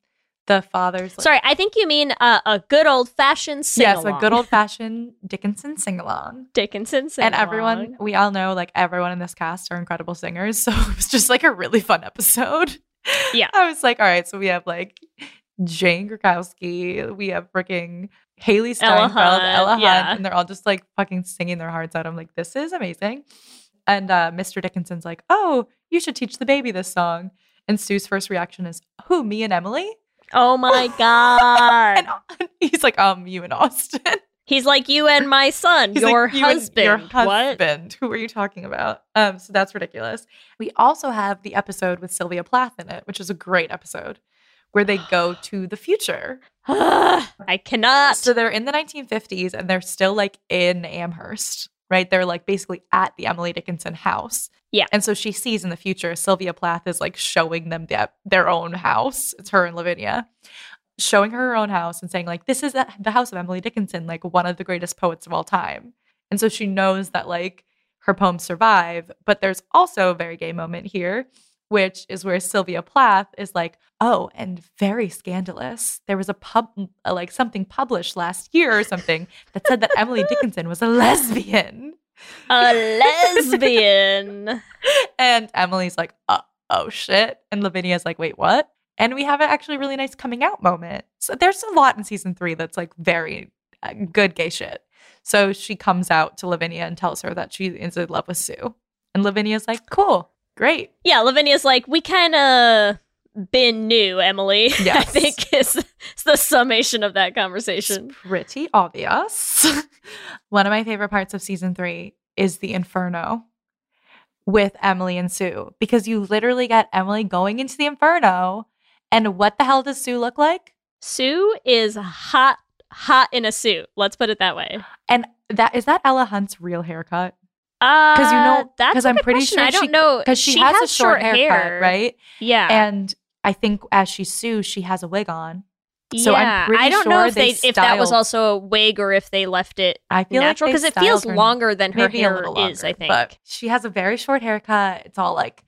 the father's like, Sorry, I think you mean uh, a good old fashioned sing yes, a good old fashioned Dickinson sing along. Dickinson sing And everyone, we all know, like everyone in this cast are incredible singers. So it was just like a really fun episode. Yeah. I was like, all right, so we have like Jane Krakowski, we have freaking Hailee Steinfeld, Ella Hunt, yeah. and they're all just like fucking singing their hearts out. I'm like, this is amazing. And uh, Mr. Dickinson's like, oh, you should teach the baby this song. And Sue's first reaction is, who, me and Emily? Oh my god. And he's like, um, you and Austin. He's like you and my son, your like, "You and husband. Your What? husband. Who are you talking about? Um, so that's ridiculous. We also have the episode with Sylvia Plath in it, which is a great episode where they go to the future. I cannot. So they're in the 1950s and they're still like in Amherst, right? They're like basically at the Emily Dickinson house. Yeah. And so she sees in the future Sylvia Plath is like showing them their, their own house. It's her and Lavinia. Showing her her own house and saying, like, this is the the house of Emily Dickinson, like one of the greatest poets of all time. And so she knows that like her poems survive. But there's also a very gay moment here, which is where Sylvia Plath is like, oh, and very scandalous. There was a pub, uh, like something published last year or something that said that Emily Dickinson was a lesbian. a lesbian. And Emily's like, uh, oh shit. And Lavinia's like, wait, what? And we have an actually really nice coming out moment. So there's a lot in season three that's like very uh, good gay shit. So she comes out to Lavinia and tells her that she is in love with Sue. And Lavinia's like, cool, great. yeah, Lavinia's like, we kind of been new, Emily. I think is, is the summation of that It's conversation. pretty obvious. One of my favorite parts of season three is the Inferno with Emily and Sue because you literally get Emily going into the Inferno. And what the hell does Sue look like? Sue is hot, hot in a suit. Let's put it that way. And that is that Ella Hunt's real haircut? Because you know- uh, that's 'cause a I'm pretty question. sure I don't she- know Because she, has, a short, haircut, right? Yeah, And I think as she Sue, she has a wig on. So I'm yeah. pretty I don't know sure if they, they if that was also a wig or if they left it I feel natural because they it feels her longer than her hair little is. I think. But she has a very short haircut. It's all like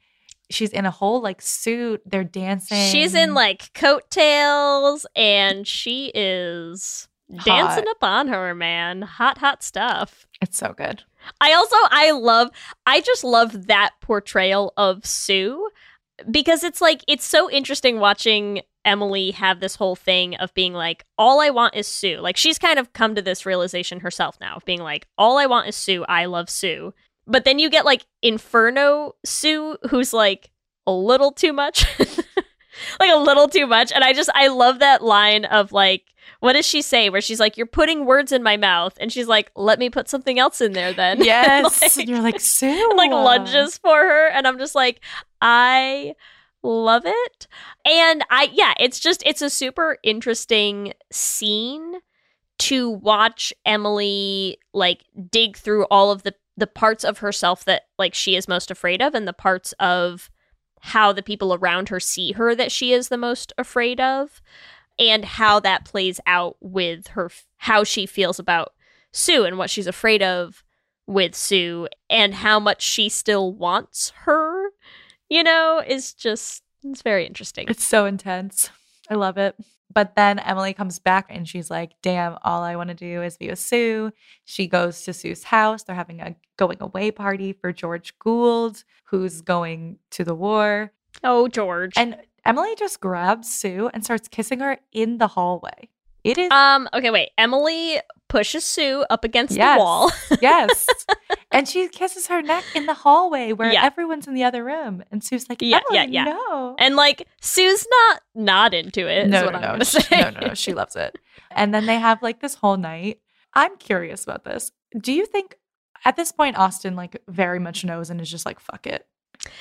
she's in a whole like suit. They're dancing. She's in like coattails and she is dancing Hot. up on her, man. Hot, hot stuff. It's so good. I also I love I just love that portrayal of Sue because it's like it's so interesting watching Emily have this whole thing of being like all I want is Sue. Like she's kind of come to this realization herself now of being like all I want is Sue. I love Sue. But then you get like Inferno Sue who's like a little too much. like a little too much and I just I love that line of like what does she say? Where she's like, "You're putting words in my mouth," and she's like, "Let me put something else in there then." Yes. Like- and you're like, Sue. and, like lunges for her and i'm just like i love it and i yeah it's just it's a super interesting scene to watch emily like dig through all of the the parts of herself that like she is most afraid of and the parts of how the people around her see her that she is the most afraid of and how that plays out with her how she feels about sue and what she's afraid of with Sue and how much she still wants her, you know, is just it's very interesting. It's so intense. I love it. But then Emily comes back and she's like, damn, all I want to do is be with Sue. She goes to Sue's house. They're having a going away party for George Gould, who's going to the war. Oh, George. And Emily just grabs Sue and starts kissing her in the hallway. It is um okay, wait. Emily pushes Sue up against Yes. the wall. yes. and she kisses her neck in the hallway where Yeah. everyone's in the other room. And Sue's like, Yeah, yeah, Emily, yeah. no. and like Sue's not not into it. no, what no, I'm no. She- say. no, no, no. She loves it. And then they have like this whole night. I'm curious about this. Do you think at this point Austin like very much knows and is just like fuck it?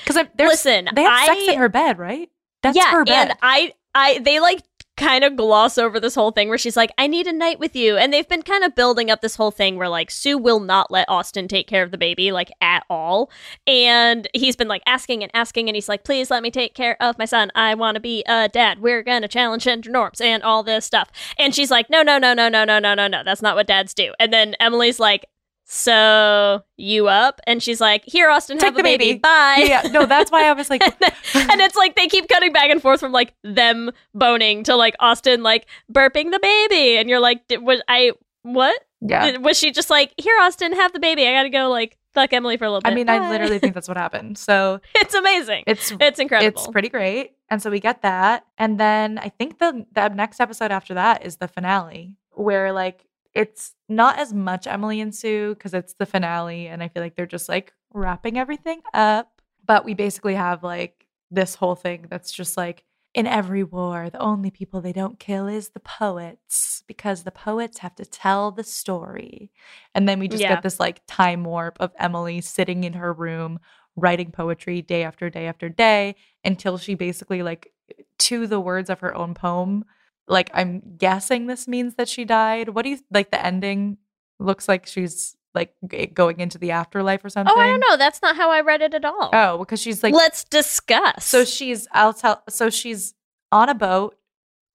Because Listen, they have sex in her bed, right? That's yeah, her bed. and I I they like kind of gloss over this whole thing where she's like, I need a night with you. And they've been kind of building up this whole thing where like Sue will not let Austin take care of the baby, like at all. And he's been like asking and asking, and he's like, please let me take care of my son. I want to be a dad. We're gonna challenge gender norms and all this stuff. And she's like, no, no, no, no, no, no, no, no, no. That's not what dads do. And then Emily's like, so you up? And she's like, here, Austin, Take have the baby. baby. Bye. yeah, no, that's why I was like, and, then- and it's like they keep cutting back and forth from like them boning to like Austin like burping the baby, and you're like, was I what? yeah. Was she just like, here, Austin, have the baby? I gotta go like fuck Emily for a little bit. I mean, I literally think that's what happened. So it's amazing. it's It's incredible. It's pretty great. And so we get that. And then I think the the next episode after that is the finale where like it's not as much Emily and Sue because it's the finale and I feel like they're just like wrapping everything up. But we basically have like this whole thing that's just like in every war, the only people they don't kill is the poets because the poets have to tell the story. And then we just Yeah. get this like time warp of Emily sitting in her room writing poetry day after day after day until she basically like to the words of her own poem like i'm guessing this means that she died what do you like the ending looks like she's like eh, going into the afterlife or something oh, I don't know. That's not how I read it at all. oh because she's like Let's discuss. so she's i'll tell so she's on a boat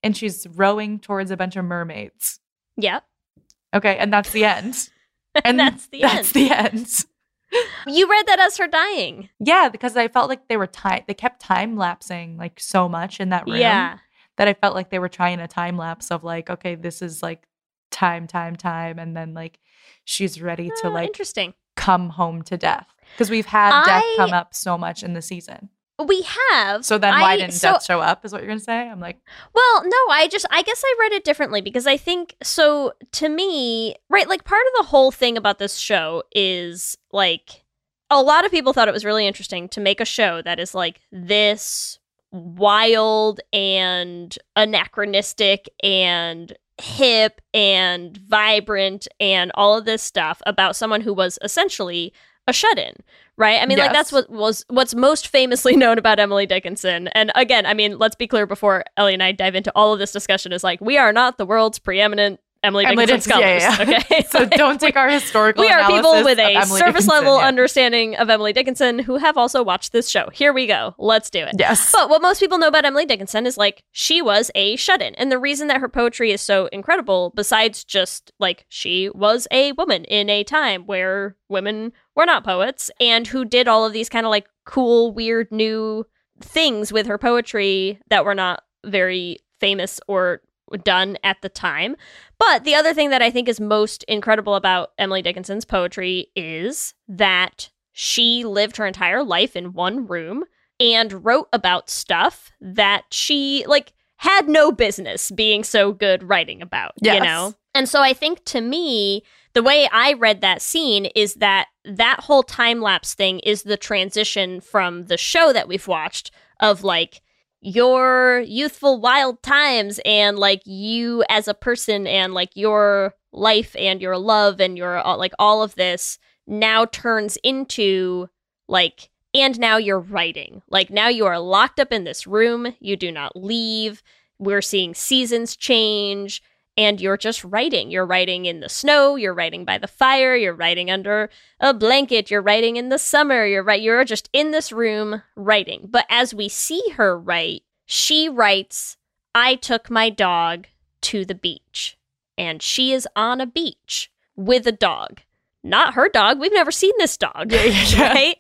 and she's rowing towards a bunch of mermaids yep. okay and that's the end and That's the that's end. That's the end You read that as her dying. yeah because i felt like they were time they kept time lapsing like so much in that room Yeah. That I felt like they were trying a time lapse of like, okay, this is like time, time, time, and then like she's ready to Oh, like interesting. come home to death because we've had death come up so much in the season. We have. So then why I- didn't so- death show up? Is what you're gonna say? I'm like, Well, no, I just I guess I read it differently because I think so to me, right, like part of the whole thing about this show is like a lot of people thought it was really interesting to make a show that is like this wild and anachronistic and hip and vibrant and all of this stuff about someone who was essentially a shut-in right? I mean like that's what was what's most famously known about emily dickinson. And again i mean let's be clear before ellie and i dive into all of this discussion is like we are not the world's preeminent emily, Emily dickinson scholars yeah, yeah. okay so don't take our historical. we are people with a surface Dickinson, level yeah. understanding of emily dickinson who have also watched this show here we go let's do it Yes, but what most people know about Emily Dickinson is like she was a shut in. And the reason that her poetry is so incredible, besides just like she was a woman in a time where women were not poets and who did all of these kind of like cool, weird, new things with her poetry that were not very famous or done at the time. But the other thing that I think is most incredible about Emily Dickinson's poetry is that she lived her entire life in one room and wrote about stuff that she like had no business being so good writing about, you know? And so I think to me, the way I read that scene is that that whole time lapse thing is the transition from the show that we've watched of like your youthful wild times and like you as a person and like your life and your love and your uh, like all of this now turns into like and now you're writing. Like now you are locked up in this room. You do not leave. We're seeing seasons change and you're just writing. You're writing in the snow you're writing by the fire you're writing under a blanket you're writing in the summer you're right you're just in this room writing. But as we see her write she writes i took my dog to the beach and she is on a beach with a dog. Not her dog. We've never seen this dog right?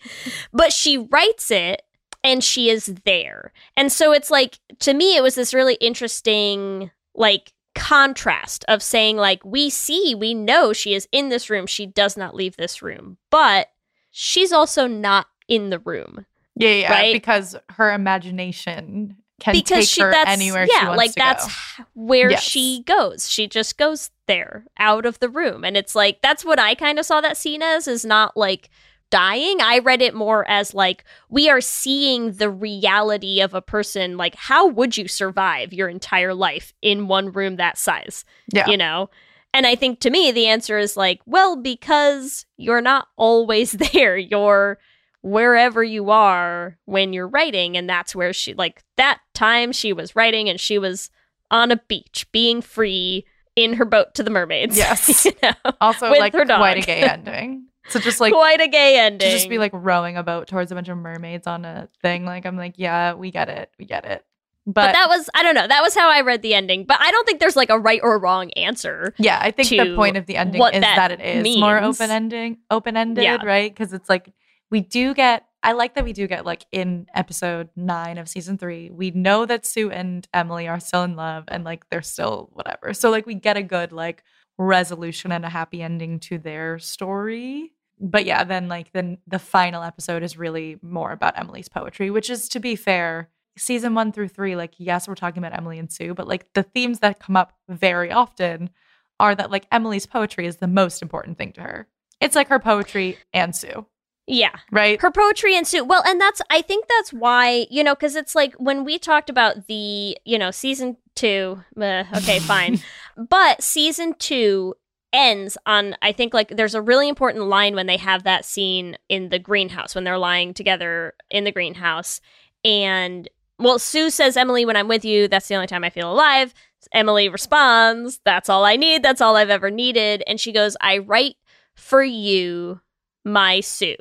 But she writes it and she is there. And so it's like to me it was this really interesting like contrast of saying like we see we know she is in this room she does not leave this room but she's also not in the room Yeah, yeah, Right? because her imagination can because take she her that's anywhere yeah she wants like that's go. where Yes. she goes she just goes there out of the room and it's like that's what i kind of saw that scene as is not like dying i read it more as like we are seeing the reality of a person like how would you survive your entire life in one room that size Yeah. you know and i think to me the answer is like well because you're not always there you're wherever you are when you're writing and that's where she like that time she was writing and she was on a beach being free in her boat to the mermaids Yes. you know? Also, like her dog. quite a gay ending. So just like quite a gay ending to just be like rowing a boat towards a bunch of mermaids on a thing. Like I'm like, yeah, we get it, we get it. But, but that was i don't know that was how i read the ending but i don't think there's like a right or wrong answer yeah, I think the point of the ending is that that, it is more open ending, open ended, Yeah. right? Because it's like we do get. I like that we do get like in episode nine of season three, we know that Sue and Emily are still in love and like they're still whatever. So like we get a good like resolution and a happy ending to their story. But yeah, then like then the final episode is really more about Emily's poetry, which is to be fair, season one through three, like yes, we're talking about Emily and Sue, but like the themes that come up very often are that like Emily's poetry is the most important thing to her. It's like her poetry and Sue, yeah right? her poetry and Sue. well and that's i think that's why you know because it's like when we talked about the you know season two uh, okay fine but season two ends on i think like there's a really important line when they have that scene in the greenhouse when they're lying together in the greenhouse. And well sue says emily when i'm with you that's the only time i feel alive. Emily responds that's all i need that's all i've ever needed. And she goes i write for you my sue.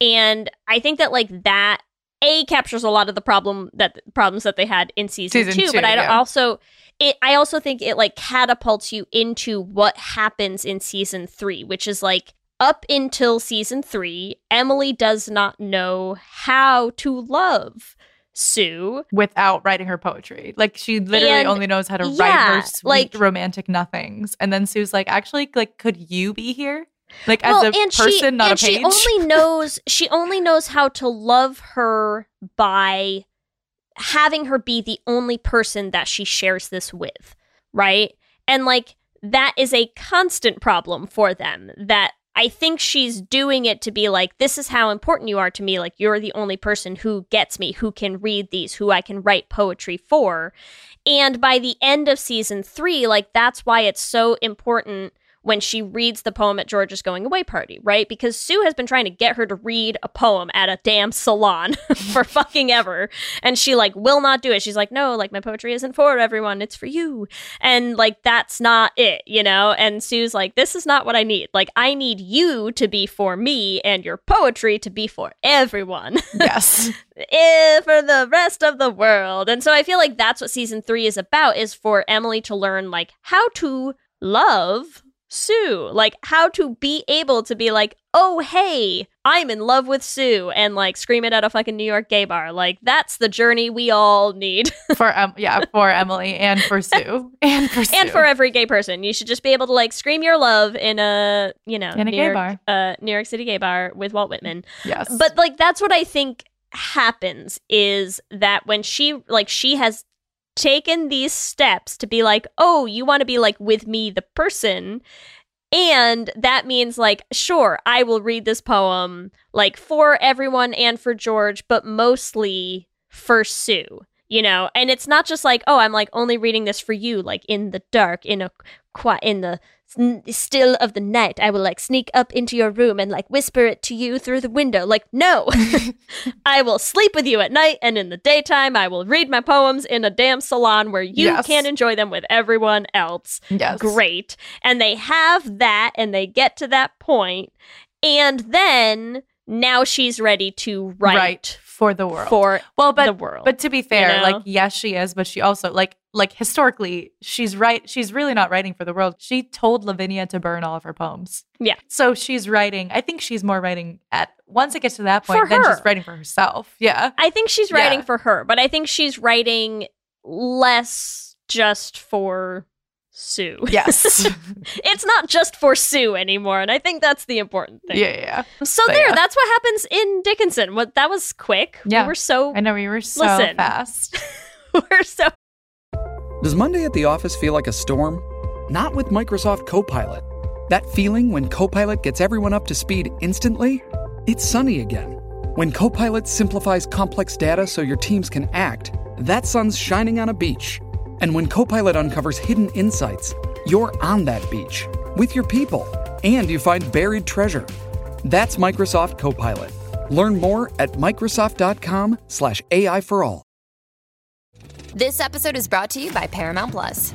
And i think that like that a captures a lot of the problem that problems that they had in season, Season two, two, but i yeah. also it i also think it like catapults you into what happens in season three which is like up until season three emily does not know how to love sue Without writing her poetry. Like she literally And- only knows how to yeah, write her sweet like- romantic nothings. And then Sue's like, actually, like, could you be here? Like well, as a and person, she, not a page. she only knows she only knows how to love her by having her be the only person that she shares this with, right? And like that is a constant problem for them that I think she's doing it to be like, this is how important you are to me. Like, you're the only person who gets me, who can read these, who I can write poetry for. And by the end of season three, like, that's why it's so important when she reads the poem at George's going away party, right? Because Sue has been trying to get her to read a poem at a damn salon for fucking ever. And she like will not do it. She's like, no, like my poetry isn't for everyone, it's for you. And like that's not it, you know? And Sue's like, this is not what I need. Like I need you to be for me and your poetry to be for everyone. yes. eh, for the rest of the world. And so I feel like that's what season three is about is for Emily to learn like how to love Sue, like how to be able to be like, oh hey, I'm in love with Sue, and like scream it at a fucking New York gay bar. Like that's the journey we all need, For em- yeah, for Emily and for Sue. And for Sue. and for every gay person. You should just be able to like scream your love in a you know In a New gay York, bar. uh, New York City gay bar with Walt Whitman. Yes. But like that's what I think happens is that when she like she has taken these steps to be like, "Oh, you want to be like with me the person." And that means like, sure, I will read this poem like for everyone and for George, but mostly for Sue. You know and it's not just like oh i'm like only reading this for you like in the dark in a quiet in the still of the night i will like sneak up into your room and like whisper it to you through the window like no i will sleep with you at night and in the daytime i will read my poems in a damn salon where you Yes. can enjoy them with everyone else Yes. great and they have that and they get to that point and then now she's ready to write Right. For the world. for well, but the world. But to be fair, know? like yes, she is, but she also like like historically, she's right. She's really not writing for the world. She told Lavinia to burn all of her poems. Yeah. So she's writing. I think she's more writing at once it gets to that point, For then she's writing for herself. Yeah. I think she's writing Yeah. for her, but I think she's writing less just for Sue. Yes. it's not just for Sue anymore, and I think that's the important thing. yeah. Yeah. So But there, yeah. that's what happens in Dickinson. What that was quick. Yeah. We were so I know we were so Listen. fast. we're so Does Monday at the office feel like a storm? Not with Microsoft Copilot. That feeling when Copilot gets everyone up to speed instantly? It's sunny again. When Copilot simplifies complex data so your teams can act, that sun's shining on a beach. And when Copilot uncovers hidden insights, you're on that beach with your people and you find buried treasure. That's Microsoft Copilot. Learn more at Microsoft.com slash AI for all. This episode is brought to you by Paramount Plus.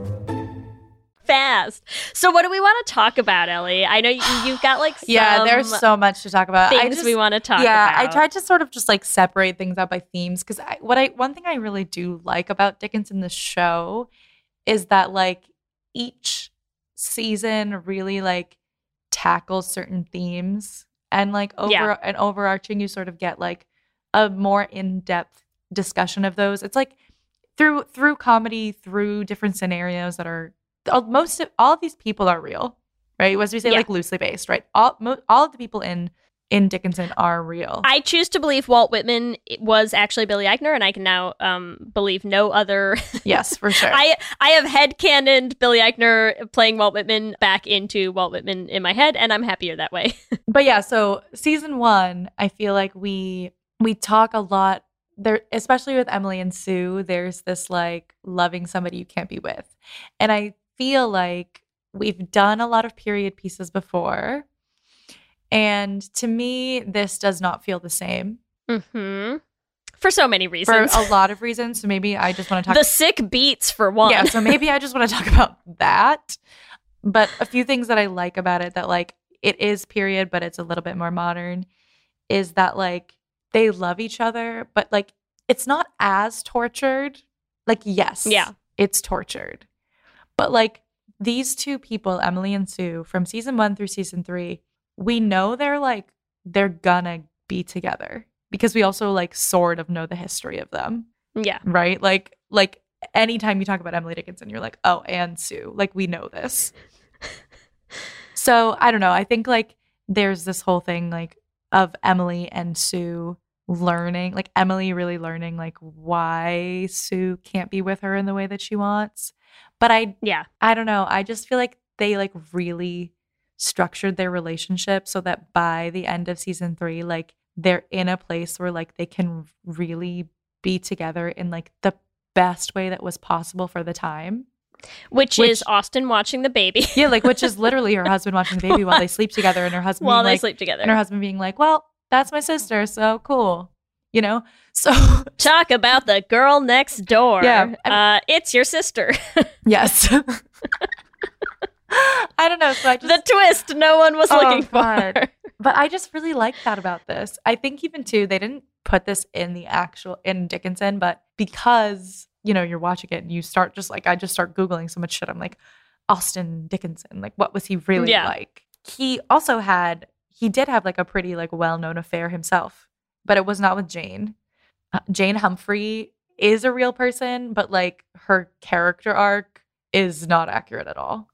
Fast. So what do we want to talk about, Ellie? I know you, you've got like some yeah, there's so much to talk about. I things just- we want to talk yeah, about. I tried to sort of just like separate things out by themes because I, what I one thing I really do like about Dickinson the show is that like each season really like tackles certain themes and like over Yeah. and overarching you sort of get like a more in-depth discussion of those. It's like through through comedy, through different scenarios that are most of all of these people are real, right? As we say, Yeah. like loosely based, right? All mo- all of the people in in Dickinson are real. I choose to believe Walt Whitman was actually Billy Eichner, and I can now um, believe no other. yes, for sure. I I have headcanoned Billy Eichner playing Walt Whitman back into Walt Whitman in my head, and I'm happier that way. but yeah, so season one, I feel like we we talk a lot there, especially with Emily and Sue. There's this like loving somebody you can't be with, and I feel like we've done a lot of period pieces before, and to me, this does not feel the same hmm For so many reasons. for a lot of reasons. So maybe I just want to talk. the sick beats for one. Yeah, so maybe I just want to talk about that. But a few things that I like about it that like it is period, but it's a little bit more modern, is that like they love each other, but like it's not as tortured. Like, yes, Yeah. it's tortured. But like these two people, Emily and Sue, from season one through season three, we know they're like they're gonna be together because we also like sort of know the history of them yeah. right? Like like anytime you talk about Emily Dickinson, you're like, oh, and Sue. Like we know this. so I don't know. I think like there's this whole thing like of Emily and Sue learning, like Emily really learning like why Sue can't be with her in the way that she wants. But I Yeah. I don't know. I just feel like they like really structured their relationship so that by the end of season 3 like they're in a place where like they can really be together in like the best way that was possible for the time. Which, Which- is Austin watching the baby. Yeah, like which is literally her husband watching the baby while they sleep together and her husband While being they like- sleep together. and her husband being like, "Well, that's my sister, so cool." You know? So Talk about the girl next door. Yeah, Uh, it's your sister. yes. I don't know, so I just the twist no one was Oh, looking for. God. But I just really like that about this. I think even too, they didn't put this in the actual in Dickinson, but because you know you're watching it and you start just like I just start googling so much shit. I'm like Austin Dickinson, like what was he really Yeah. like? He also had he did have like a pretty like well known affair himself, but it was not with Jane. Uh, Jane Humphrey is a real person, but like her character arc is not accurate at all.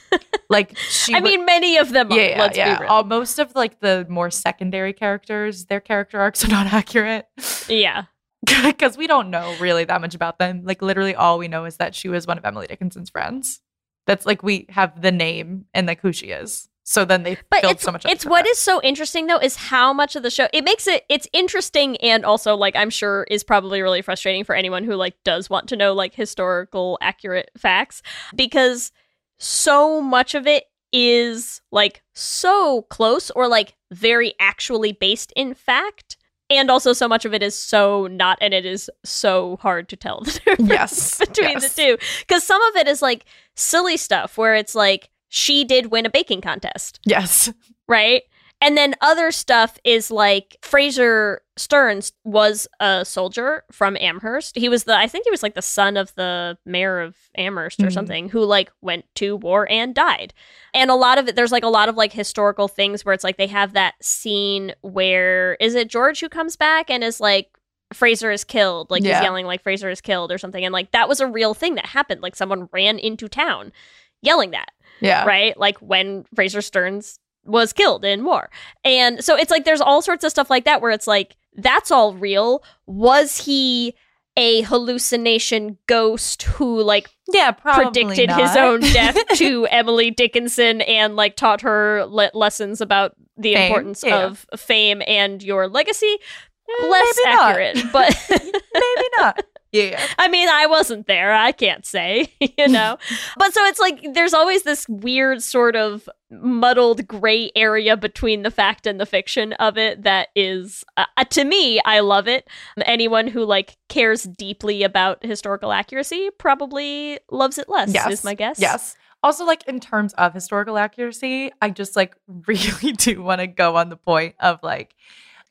like she I mean, many of them are. yeah, yeah, let's yeah. be real. All, most of like the more secondary characters, their character arcs are not accurate yeah. because we don't know really that much about them. Like literally, all we know is that she was one of Emily Dickinson's friends. That's like we have the name and like who she is. So then they But it's so much. it's what that. is so interesting though is how much of the show it makes it it's interesting and also like I'm sure is probably really frustrating for anyone who like does want to know like historical accurate facts because so much of it is like so close or like very actually based in fact and also so much of it is so not and it is so hard to tell the difference Yes, between yes. the two because some of it is like silly stuff where it's like she did win a baking contest Yes. right? And then other stuff is like Frazar Stearns was a soldier from Amherst. He was the I think he was like the son of the mayor of Amherst or Mhm. something who like went to war and died. And a lot of it there's like a lot of like historical things where it's like they have that scene where is it George who comes back and is like Frazar is killed, like Yeah. he's yelling like Frazar is killed or something and like that was a real thing that happened. Like someone ran into town yelling that Yeah. right? Like when Frazar Stearns was killed in war. And so it's like there's all sorts of stuff like that where it's like that's all real. Was he a hallucination ghost who like Yeah. Predicted his own death to Emily Dickinson and like taught her le- lessons about the Fame, importance yeah. of fame and your legacy? Mm, Less maybe not. accurate, but Maybe not. Yeah. I mean, I wasn't there. I can't say, you know. but so it's like there's always this weird sort of muddled gray area between the fact and the fiction of it that is uh, uh, to me, I love it. Anyone who like cares deeply about historical accuracy probably loves it less Yes. is my guess. Yes. Also, like in terms of historical accuracy, I just like really do want to go on the point of like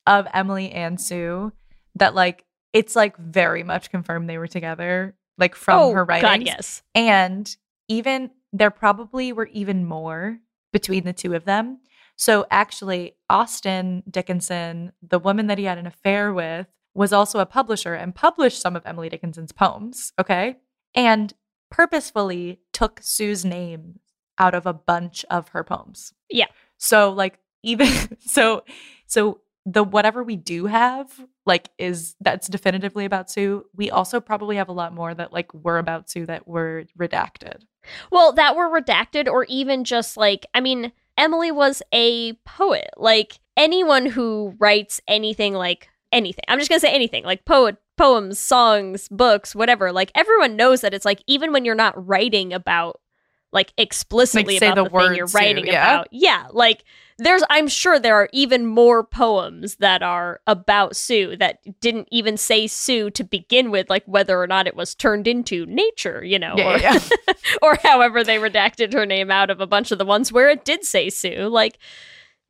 of Emily and Sue that like it's like very much confirmed they were together, like from oh, her writings. God, yes. And even there probably were even more between the two of them. So actually, Austin Dickinson, the woman that he had an affair with, was also a publisher and published some of Emily Dickinson's poems. Okay. And purposefully took Sue's name out of a bunch of her poems. Yeah. So like even so so the whatever we do have like is that's definitively about Sue. We also probably have a lot more that like were about Sue that were redacted. Well, that were redacted, or even just like, I mean, Emily was a poet. Like, anyone who writes anything like anything, I'm just to say anything, like poet, poems, songs, books, whatever, like, everyone knows that it's like, even when you're not writing about, like, explicitly say about the, the thing you're words, too, writing yeah? about. Yeah. Like, there's, I'm sure there are even more poems that are about Sue that didn't even say Sue to begin with, like, whether or not it was turned into nature, you know, Yeah, or, yeah, or however they redacted her name out of a bunch of the ones where it did say Sue, like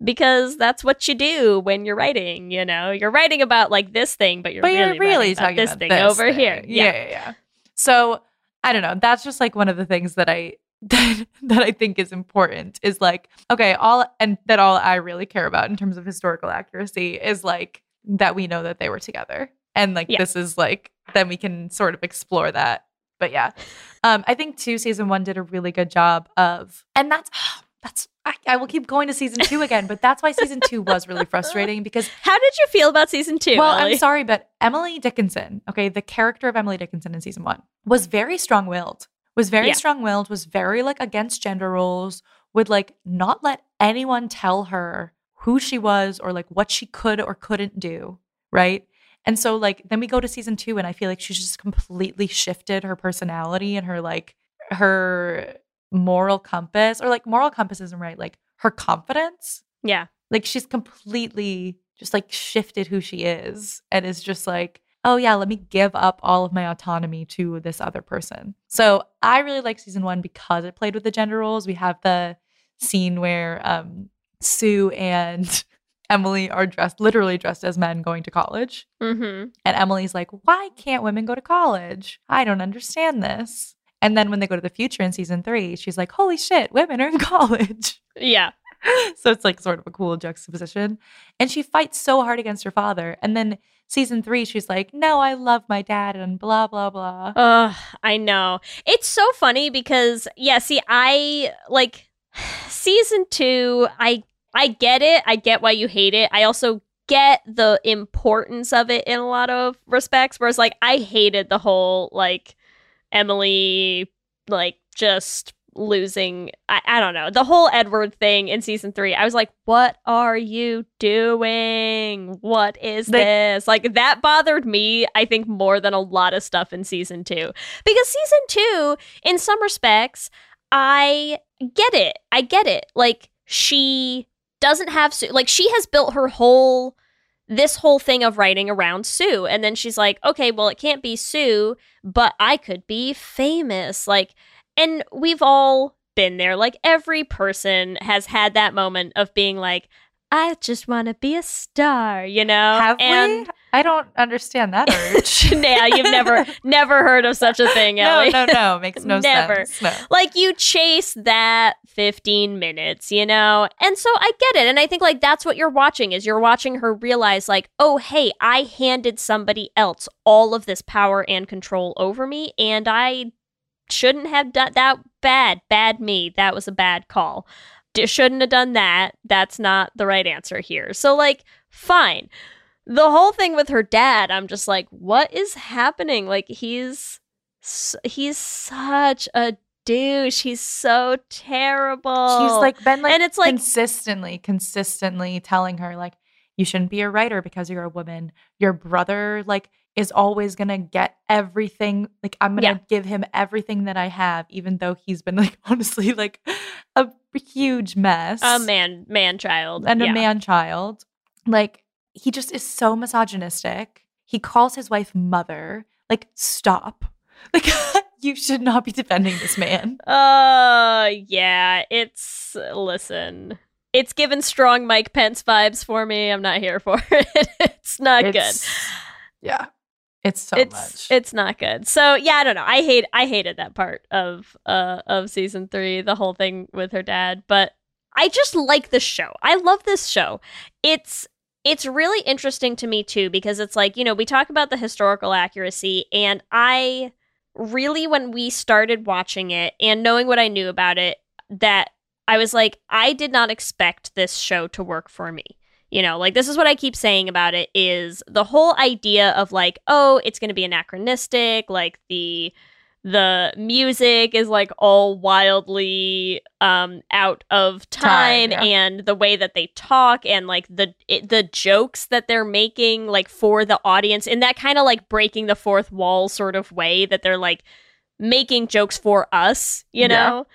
because that's what you do when you're writing. You know, you're writing about like this thing, but you're but really, you're really writing about talking this about thing this over here. thing. Yeah. yeah, yeah. So I don't know. That's just like one of the things that I that, that I think is important is like okay, all and that all I really care about in terms of historical accuracy is like that we know that they were together, and like Yeah. this is like then we can sort of explore that. But yeah, um, I think two season one did a really good job of, and that's that's I, I will keep going to season two again, but that's why season two was really frustrating because How did you feel about season two? well, Ellie? I'm sorry, but Emily Dickinson, okay, the character of Emily Dickinson in season one was very strong willed, was very Yeah. strong willed, was very like against gender roles, would like not let anyone tell her who she was or like what she could or couldn't do, right? And so like then we go to season 2 and I feel like she's just completely shifted her personality and her like her moral compass or like moral compass isn't right, like her confidence. Yeah. Like she's completely just like shifted who she is and is just like, oh yeah, let me give up all of my autonomy to this other person. So I really like season one because it played with the gender roles. We have the scene where um Sue and Emily are dressed literally dressed as men going to college. Mm-hmm. And Emily's like, why can't women go to college? I don't understand this. And then when they go to the future in season three, she's like, holy shit, women are in college. Yeah. so it's like sort of a cool juxtaposition. And she fights so hard against her father. And then season three, she's like, no, I love my dad and blah, blah, blah. Ugh, I know. It's so funny because yeah, see, I like season two, I I get it. I get why you hate it. I also get the importance of it in a lot of respects. Whereas like I hated the whole like Emily like just losing I, I don't know the whole edward thing in season three i was like what are you doing? What is They- this? Like that bothered me i think more than a lot of stuff in season two. Because season two in some respects i get it i get it. Like she doesn't have Sue like she has built her whole this whole thing of writing around Sue and then she's like okay well it can't be Sue but I could be famous. Like and we've all been there like every person has had that moment of being like I just want to be a star you know Have and we? I don't understand that urge. yeah you've never never heard of such a thing no, no, no. Makes no Never. sense. No. like you chase that 15 minutes you know and so i get it and i think like that's what you're watching is you're watching her realize like oh hey i handed somebody else all of this power and control over me and i shouldn't have done that bad bad me. That was a bad call. D- shouldn't have done that. That's not the right answer here. So like fine. The whole thing with her dad i'm just like what is happening? Like he's he's such a douche. He's so terrible. She's like been like and it's like consistently, consistently telling her like you shouldn't be a writer because you're a woman. Your brother like is always gonna get everything. Like I'm gonna Yeah. give him everything that I have, even though he's been like honestly like a huge mess. a man man child and yeah. a man child. Like he just is so misogynistic. He calls his wife mother. Like stop. Like you should not be defending this man. Uh, yeah, it's listen. It's given strong Mike Pence vibes for me. I'm not here for it. it's not It's- Yeah. It's so. It's much. it's not good. So yeah, I don't know. I hate I hated that part of uh of season three, the whole thing with her dad. But I just like the show. I love this show. It's it's really interesting to me too because it's like you know we talk about the historical accuracy and I really when we started watching it and knowing what I knew about it that I was like I did not expect this show to work for me. You know, like this is what I keep saying about it is the whole idea of like, oh, it's going to be anachronistic, like the the music is like all wildly um out of time, Time, yeah. and the way that they talk and like the it, the jokes that they're making like for the audience in that kind of like breaking the fourth wall sort of way that they're like making jokes for us, you Yeah. know?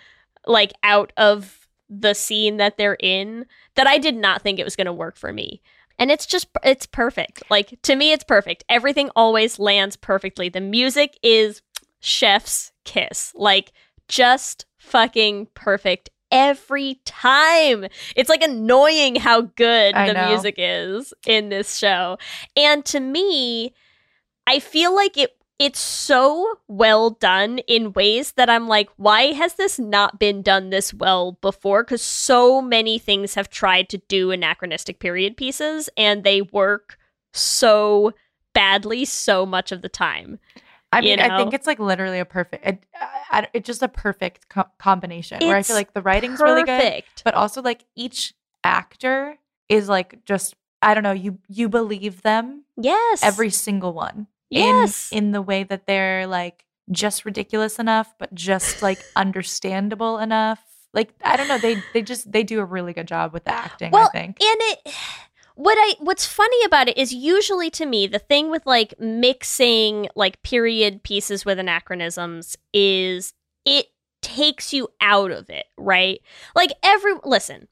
Like out of the scene that they're in that I did not think it was going to work for me. And it's just it's perfect. Like to me it's perfect. Everything always lands perfectly. The music is chef's kiss. Like just fucking perfect every time. It's like annoying how good I the know. music is in this show. And to me, I feel like it it's so well done in ways that I'm like, why has this not been done this well before? Because so many things have tried to do anachronistic period pieces and they work so badly so much of the time. I mean, I think it's like literally a perfect. It, I, it's just a perfect co- combination where I feel like the writing's really good, but also like each actor is like just I don't know. You you believe them Yes. every single one. Yes. In, in the way that they're like just ridiculous enough, but just like understandable enough. like I don't know, they they just they do a really good job with the acting, well, I think. and it what I what's funny about it is usually to me the thing with like mixing like period pieces with anachronisms is it takes you out of it, right? Like every listen.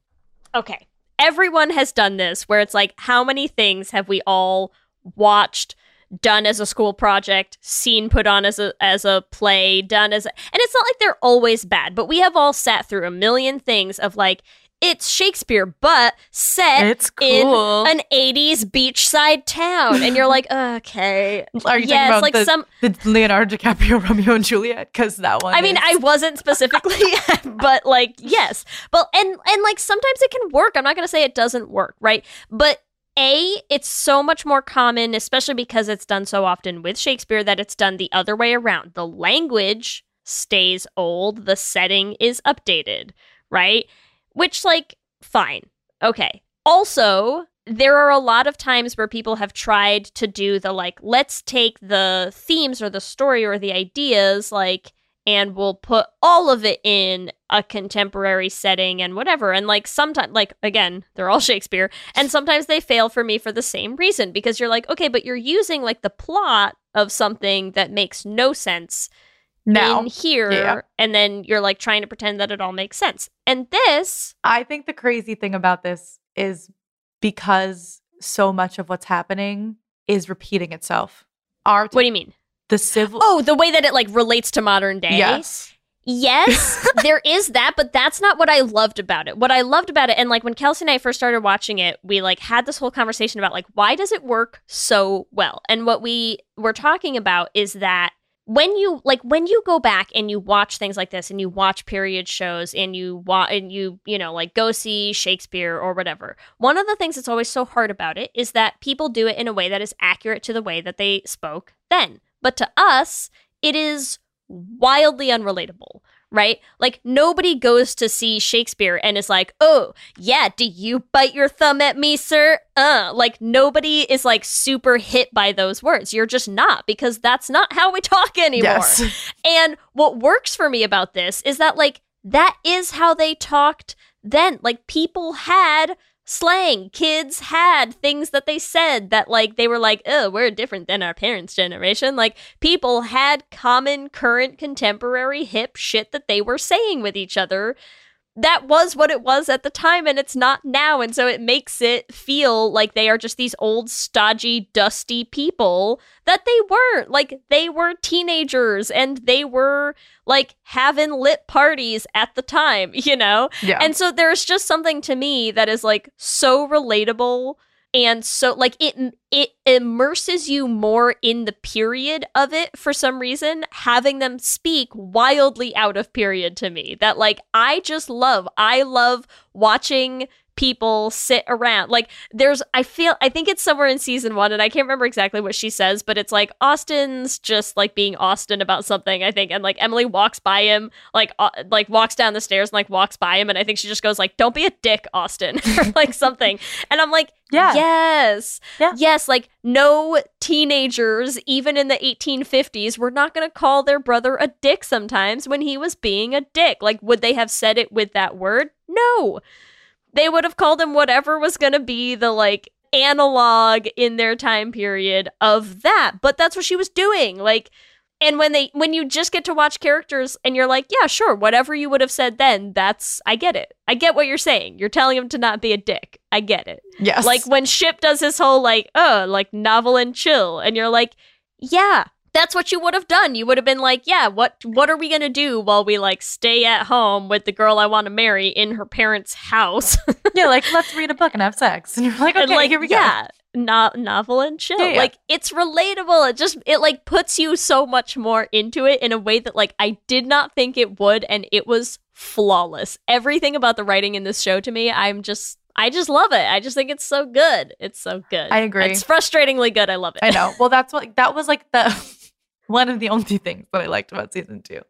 Okay. Everyone has done this where it's like how many things have we all watched done as a school project, seen put on as a as a play, done as a, and it's not like they're always bad, but we have all sat through a million things of like it's Shakespeare, but set It's cool. in an '80s beachside town, and you're like, okay, Are you yes, talking about like the, some. the Leonardo DiCaprio Romeo and Juliet? Because that one. I mean, I wasn't specifically, but like, yes, but and and like sometimes it can work. I'm not gonna say it doesn't work, right? But a, it's so much more common, especially because it's done so often with Shakespeare that it's done the other way around. The language stays old, the setting is updated, right? Which, like, fine. Okay. Also, there are a lot of times where people have tried to do the like, let's take the themes or the story or the ideas, like, and we'll put all of it in a contemporary setting and whatever. And like, sometimes, like, again, they're all Shakespeare. And sometimes they fail for me for the same reason because you're like, okay, but you're using like the plot of something that makes no sense now in here. Yeah. And then you're like trying to pretend that it all makes sense. And this, I think the crazy thing about this is because so much of what's happening is repeating itself. Our what do you mean? The civil. Oh, the way that it like relates to modern day. yes. Yes, there is that, but that's not what I loved about it. What I loved about it, and like when Kelsey and I first started watching it, we like had this whole conversation about like why does it work so well? And what we were talking about is that when you like when you go back and you watch things like this and you watch period shows and you watch and you you know like go see Shakespeare or whatever. One of the things that's always so hard about it is that people do it in a way that is accurate to the way that they spoke then. But to us, it is wildly unrelatable, right? Like nobody goes to see Shakespeare and is like, "Oh, yeah, do you bite your thumb at me, sir?" Uh, like nobody is like super hit by those words. You're just not because that's not how we talk anymore. Yes. And what works for me about this is that like that is how they talked then. Like people had slang. Kids had things that they said that like they were like, "Oh, we're different than our parents' generation." Like people had common current contemporary hip shit that they were saying with each other. That was what it was at the time and it's not now and so it makes it feel like they are just these old stodgy dusty people that they weren't. Like they were teenagers and they were like having lit parties at the time, you know? Yeah. And so there's just something to me that is like so relatable and so like it it immerses you more in the period of it for some reason having them speak wildly out of period to me that like I just love. I love watching people sit around. Like there's I feel I think it's somewhere in season 1 and I can't remember exactly what she says but it's like Austin's just like being Austin about something I think and like Emily walks by him like uh, like walks down the stairs and like walks by him and I think she just goes like don't be a dick Austin or like something. And I'm like Yeah. yes. Yeah. yes like no teenagers even in the 1850s were not going to call their brother a dick sometimes when he was being a dick. Like would they have said it with that word? No they would have called him whatever was going to be the like analog in their time period of that but that's what she was doing like and when they when you just get to watch characters and you're like yeah sure whatever you would have said then that's i get it. I get what you're saying. You're telling him to not be a dick. I get it. Yes. like when Ship does his whole like, oh, like novel and chill, and you're like, yeah, that's what you would have done. You would have been like, yeah, what what are we gonna do while we like stay at home with the girl I want to marry in her parents' house? yeah, like let's read a book and have sex. And you're like, okay, and like, here we go. yeah, no- novel and chill. Yeah, yeah. Like it's relatable. It just it like puts you so much more into it in a way that like I did not think it would, and it was flawless. Everything about the writing in this show to me, I'm just. I just love it. I just think it's so good. It's so good. I agree. It's frustratingly good. I love it. I know. Well, that's what that was like the one of the only things that I liked about season two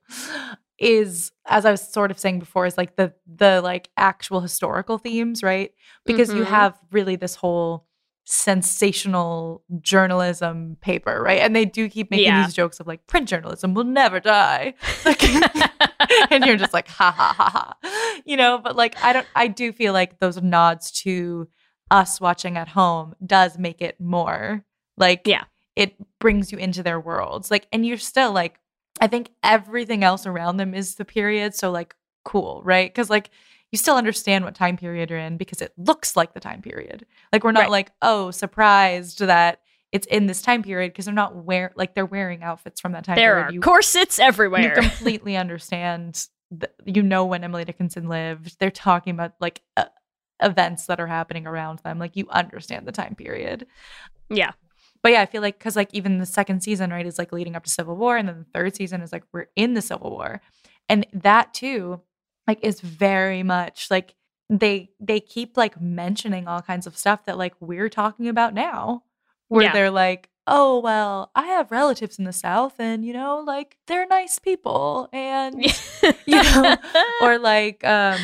is as I was sort of saying before, is like the the like actual historical themes, right? Because you Mhm. have really this whole sensational journalism paper, right? And they do keep making Yeah. these jokes of like print journalism will never die. Like, and you're just like ha ha ha ha. You know, but like I don't I do feel like those nods to us watching at home does make it more like Yeah. It brings you into their worlds. Like and you're still like I think everything else around them is the period so like cool, right? Cuz like you still understand what time period you're in because it looks like the time period. Like we're not Right. like, oh, surprised that it's in this time period because they're not wear like they're wearing outfits from that time There period. are You- corsets everywhere. you completely understand. th- you know when Emily Dickinson lived. They're talking about like uh, events that are happening around them. Like you understand the time period. yeah. But yeah, I feel like because like even the second season, right, is like leading up to Civil War, and then the third season is like we're in the Civil War, and that too, like, is very much like they they keep like mentioning all kinds of stuff that like we're talking about now, where Yeah. they're like, oh well, I have relatives in the South, and you know, like they're nice people, and you know, or like um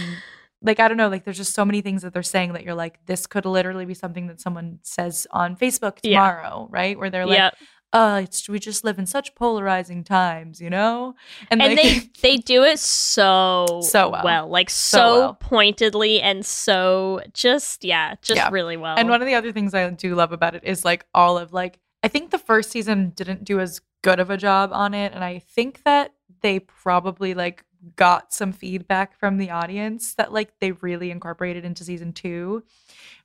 like I don't know, like there's just so many things that they're saying that you're like, this could literally be something that someone says on Facebook Yeah. tomorrow, right? Where they're like, uh, it's we just live in such polarizing times, you know? and like, they they do it so So well. like So so, well. pointedly and so just yeah, just Yeah. really well. And one of the other things I do love about it is like all of like I think the first season didn't do as good of a job on it and I think that they probably like got some feedback from the audience that like they really incorporated into season 2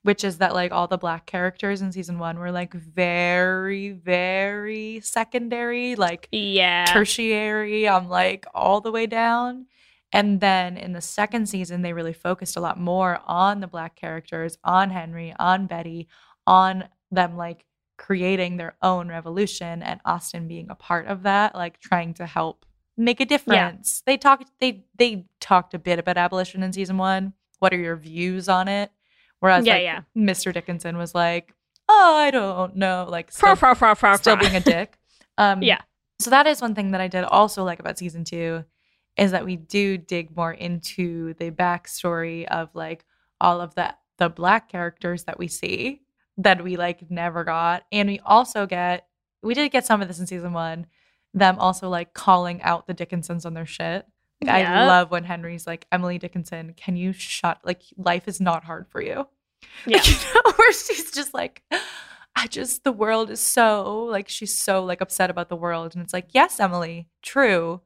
which is that like all the black characters in season 1 were like very very secondary like yeah, tertiary I'm like all the way down. And then in the second season, they really focused a lot more on the black characters, on Henry, on Betty, on them like creating their own revolution and Austin being a part of that, like trying to help make a difference. They talked they they talked a bit about abolition in season one. What are your views on it? Whereas Yeah, like yeah. Mr. Dickinson was like, Oh, I don't know. Like still, fra, fra, fra, still being a dick. Um Yeah. so that is one thing that I did also like about season two is that we do dig more into the backstory of like all of the the black characters that we see that we like never got. And we also get we did get some of this in season one, them also like calling out the Dickinsons on their shit. Like, I love when Henry's like, Emily Dickinson, can you shut like life is not hard for you. Yeah. Like, you know, where she's just like, I just the world is so like she's so like upset about the world. And it's like, yes, Emily, true.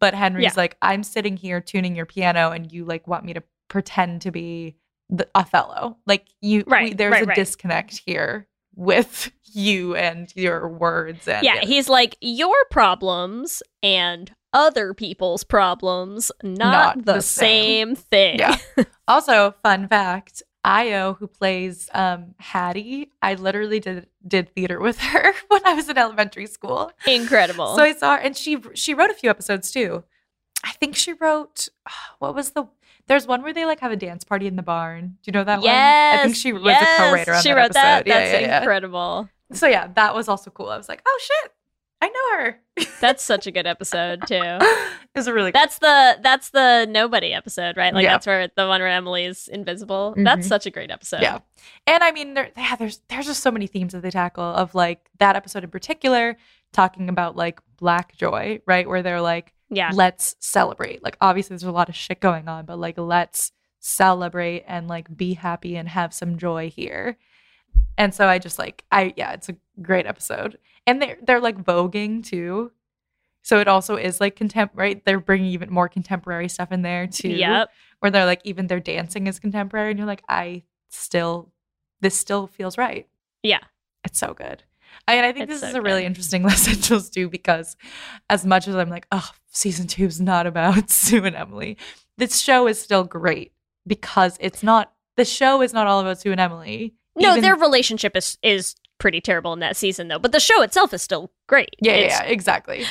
But Henry's Yeah. like, I'm sitting here tuning your piano and you like want me to pretend to be the Othello. Like you we- Right, there's right, a right. disconnect here with you and your words and yeah, he's like your problems and other people's problems, not, Not the, the same. same. thing. Yeah. also, fun fact, Ayo, who plays um Hattie, I literally did did theater with her when I was in elementary school. Incredible. So I saw her and she she wrote a few episodes too. I think she wrote what was the there's one where they like have a dance party in the barn. Do you know that yes, one? I think she was yes, a co-writer on She that wrote episode. that. Yeah, That's yeah, yeah. incredible. So yeah, that was also cool. I was like, oh shit, I know her. That's such a good episode too. it was a really That's the that's the nobody episode, right? Like Yeah. that's where the one where Emily's invisible. That's Mhm. such a great episode. Yeah. And I mean, there, yeah, there's there's just so many themes that they tackle of like that episode in particular, talking about like black joy, right? Where they're like, Yeah. let's celebrate. Like obviously there's a lot of shit going on, but like let's celebrate and like be happy and have some joy here. And so I just like I yeah, it's a great episode. And they're they're like voguing too. So it also is like contemporary. They're bringing even more contemporary stuff in there too Yep. where they're like even their dancing is contemporary and you're like i still this still feels right Yeah. it's so good I, and i think It's this is a really good. interesting lesson to do because as much as i'm like oh season two is not about sue and emily this show is still great because it's not the show is not all about sue and emily No, Even- their relationship is is pretty terrible in that season though, but the show itself is still great. yeah yeah, It's- yeah exactly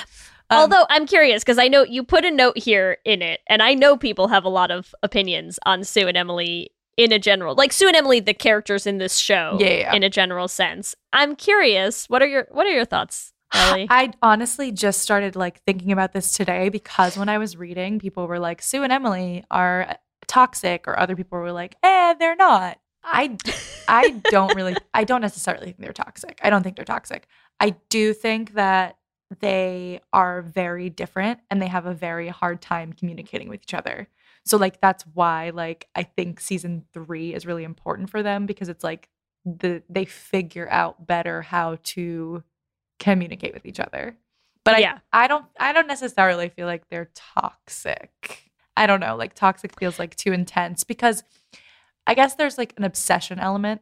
Um, Although I'm curious because I know you put a note here in it, and I know people have a lot of opinions on Sue and Emily in a general, like Sue and Emily, the characters in this show, Yeah, yeah, in a general sense. I'm curious. What are your What are your thoughts, Ellie? I honestly just started like thinking about this today because when I was reading, people were like, Sue and Emily are toxic, or other people were like, eh, they're not. I, I don't really, I don't necessarily think they're toxic. I don't think they're toxic. I do think that they are very different and they have a very hard time communicating with each other. So, like, that's why, like, I think season three is really important for them because it's like the they figure out better how to communicate with each other. But Yeah. I, I don't, I don't necessarily feel like they're toxic. I don't know, like toxic feels like too intense because I guess there's like an obsession element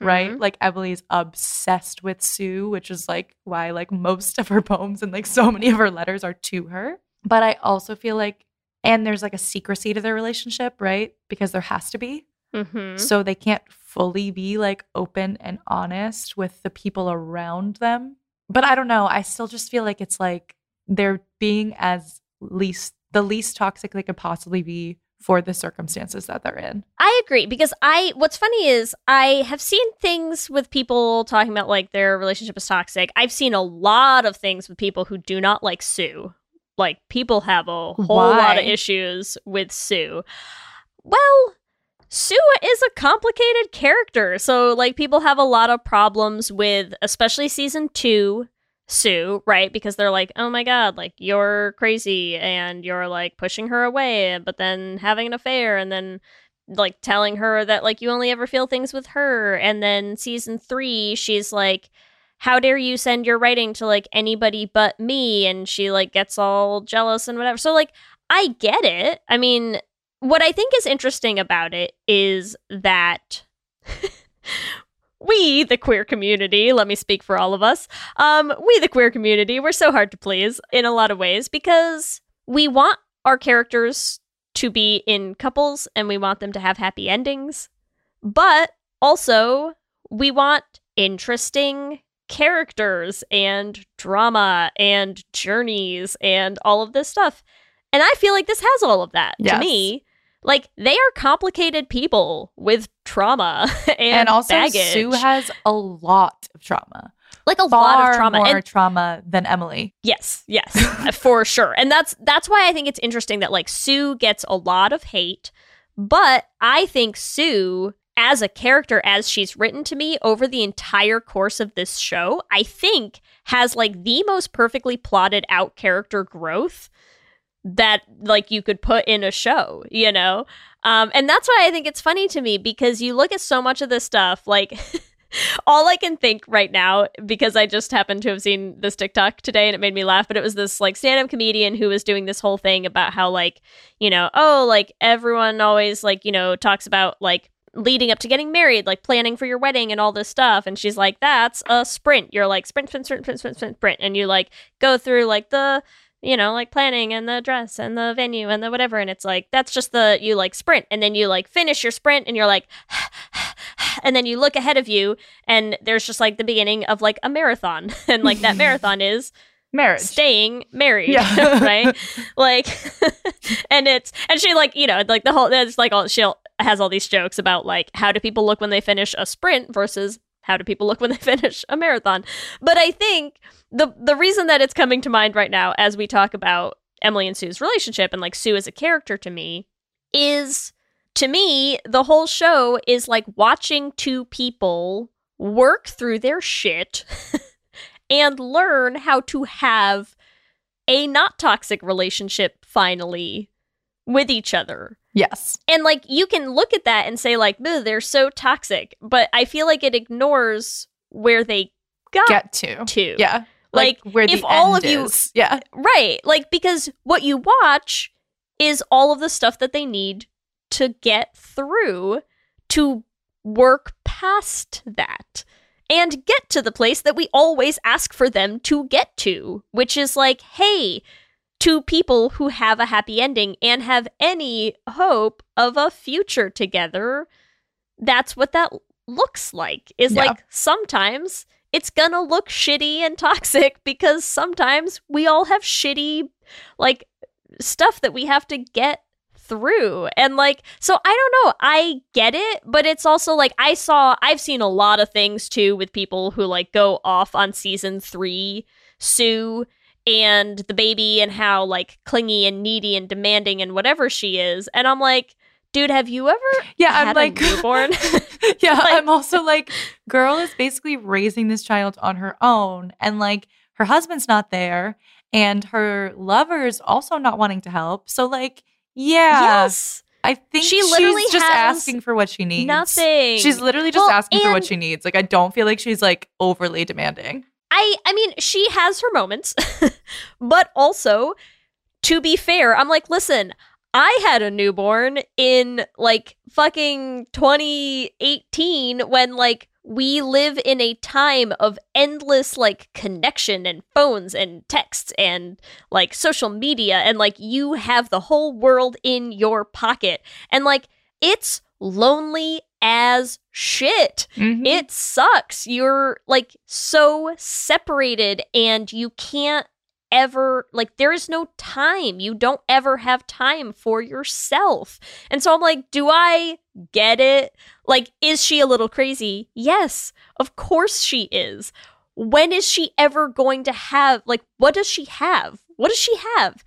right? Mhm. Like Emily's obsessed with Sue, which is like why like most of her poems and like so many of her letters are to her. But I also feel like and there's like a secrecy to their relationship, right? Because there has to be. Mhm. So they can't fully be like open and honest with the people around them. But I don't know, I still just feel like it's like they're being as least the least toxic they could possibly be for the circumstances that they're in. I agree because I what's funny is I have seen things with people talking about like their relationship is toxic. I've seen a lot of things with people who do not like Sue. Like people have a whole lot of issues with Sue. Well, Sue is a complicated character. So like people have a lot of problems with especially season 2 Sue, right? Because they're like, "Oh my god, like you're crazy and you're like pushing her away, but then having an affair and then like telling her that like you only ever feel things with her and then season 3 she's like how dare you send your writing to like anybody but me? And she like gets all jealous and whatever. So like i get it. I mean what i think is interesting about it is that we the queer community let me speak for all of us um we the queer community we're so hard to please in a lot of ways because we want our characters to be in couples and we want them to have happy endings. But also we want interesting characters and drama and journeys and all of this stuff and i feel like this has all of that Yes. to me like they are complicated people with trauma and, and, also baggage. Sue has a lot of trauma. like a Far lot of trauma more and trauma than Emily. Yes, yes, uh, for sure. And that's that's why I think it's interesting that like Sue gets a lot of hate, but I think Sue as a character as she's written to me over the entire course of this show, I think has like the most perfectly plotted out character growth that like you could put in a show, you know? Um and that's why I think it's funny to me because you look at so much of this stuff like all I can think right now, because I just happened to have seen this TikTok today and it made me laugh, but it was this like stand up comedian who was doing this whole thing about how, like, you know, oh, like everyone always, like, you know, talks about like leading up to getting married, like planning for your wedding and all this stuff. And she's like, that's a sprint. You're like, sprint, sprint, sprint, sprint, sprint, sprint, sprint. And you like go through like the, you know, like planning and the dress and the venue and the whatever. And it's like, that's just the, you like sprint. And then you like finish your sprint and you're like, and then you look ahead of you and there's just like the beginning of like a marathon. And like that marathon is Marriage. staying married, Yeah. right? Like, and it's and she like you know like the whole it's like all she has all these jokes about like how do people look when they finish a sprint versus how do people look when they finish a marathon. But I think the the reason that it's coming to mind right now as we talk about Emily and Sue's relationship and like Sue as a character to me is to me the whole show is like watching two people work through their shit and learn how to have a not toxic relationship finally with each other. Yes. And like you can look at that and say like, "Ugh, they're so toxic," but I feel like it ignores where they got Get to. to. Yeah. Like, where if all of you- is. Yeah. Right. Like because what you watch is all of the stuff that they need to get through to work past that and get to the place that we always ask for them to get to, which is like, hey, two people who have a happy ending and have any hope of a future together, that's what that looks like. Is Yeah. like sometimes it's gonna look shitty and toxic because sometimes we all have shitty, like, stuff that we have to get through. And like, so I don't know. I get it, but it's also like I saw, I've seen a lot of things too with people who like go off on season three, Sue and the baby, and how like clingy and needy and demanding and whatever she is. And I'm like, dude, have you ever Yeah, I'm like newborn? yeah, I'm also like, girl is basically raising this child on her own, and like her husband's not there, and her lover's also not wanting to help. So like, yeah, yes. I think She literally she's just asking for what she needs. Nothing. She's literally just Well, asking for what she needs. Like, I don't feel like she's like overly demanding. I I mean, she has her moments, but also to be fair, I'm like, listen, I had a newborn in like fucking 2018 when like we live in a time of endless like connection and phones and texts and like social media and like you have the whole world in your pocket and like it's lonely as shit. Mhm. It sucks. You're like so separated and you can't ever like there is no time. You don't ever have time for yourself. And so I'm like, do I get it? Like is she a little crazy? Yes. Of course she is. When is she ever going to have like what does she have? What does she have?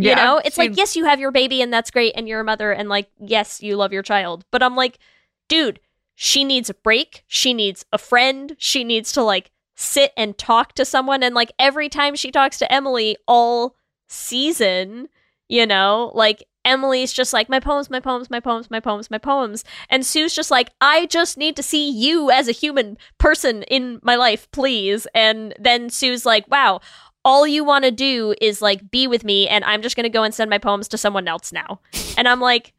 You Yeah, know, it's like yes, you have your baby and that's great and you're a mother and like yes, you love your child. But I'm like, dude, she needs a break. She needs a friend. She needs to like sit and talk to someone. And like every time she talks to Emily all season, you know, like Emily's just like, my poems, my poems, my poems, my poems, my poems. And Sue's just like, I just need to see you as a human person in my life, please. And then Sue's like, wow, all you want to do is like be with me. And I'm just going to go and send my poems to someone else now. And I'm like,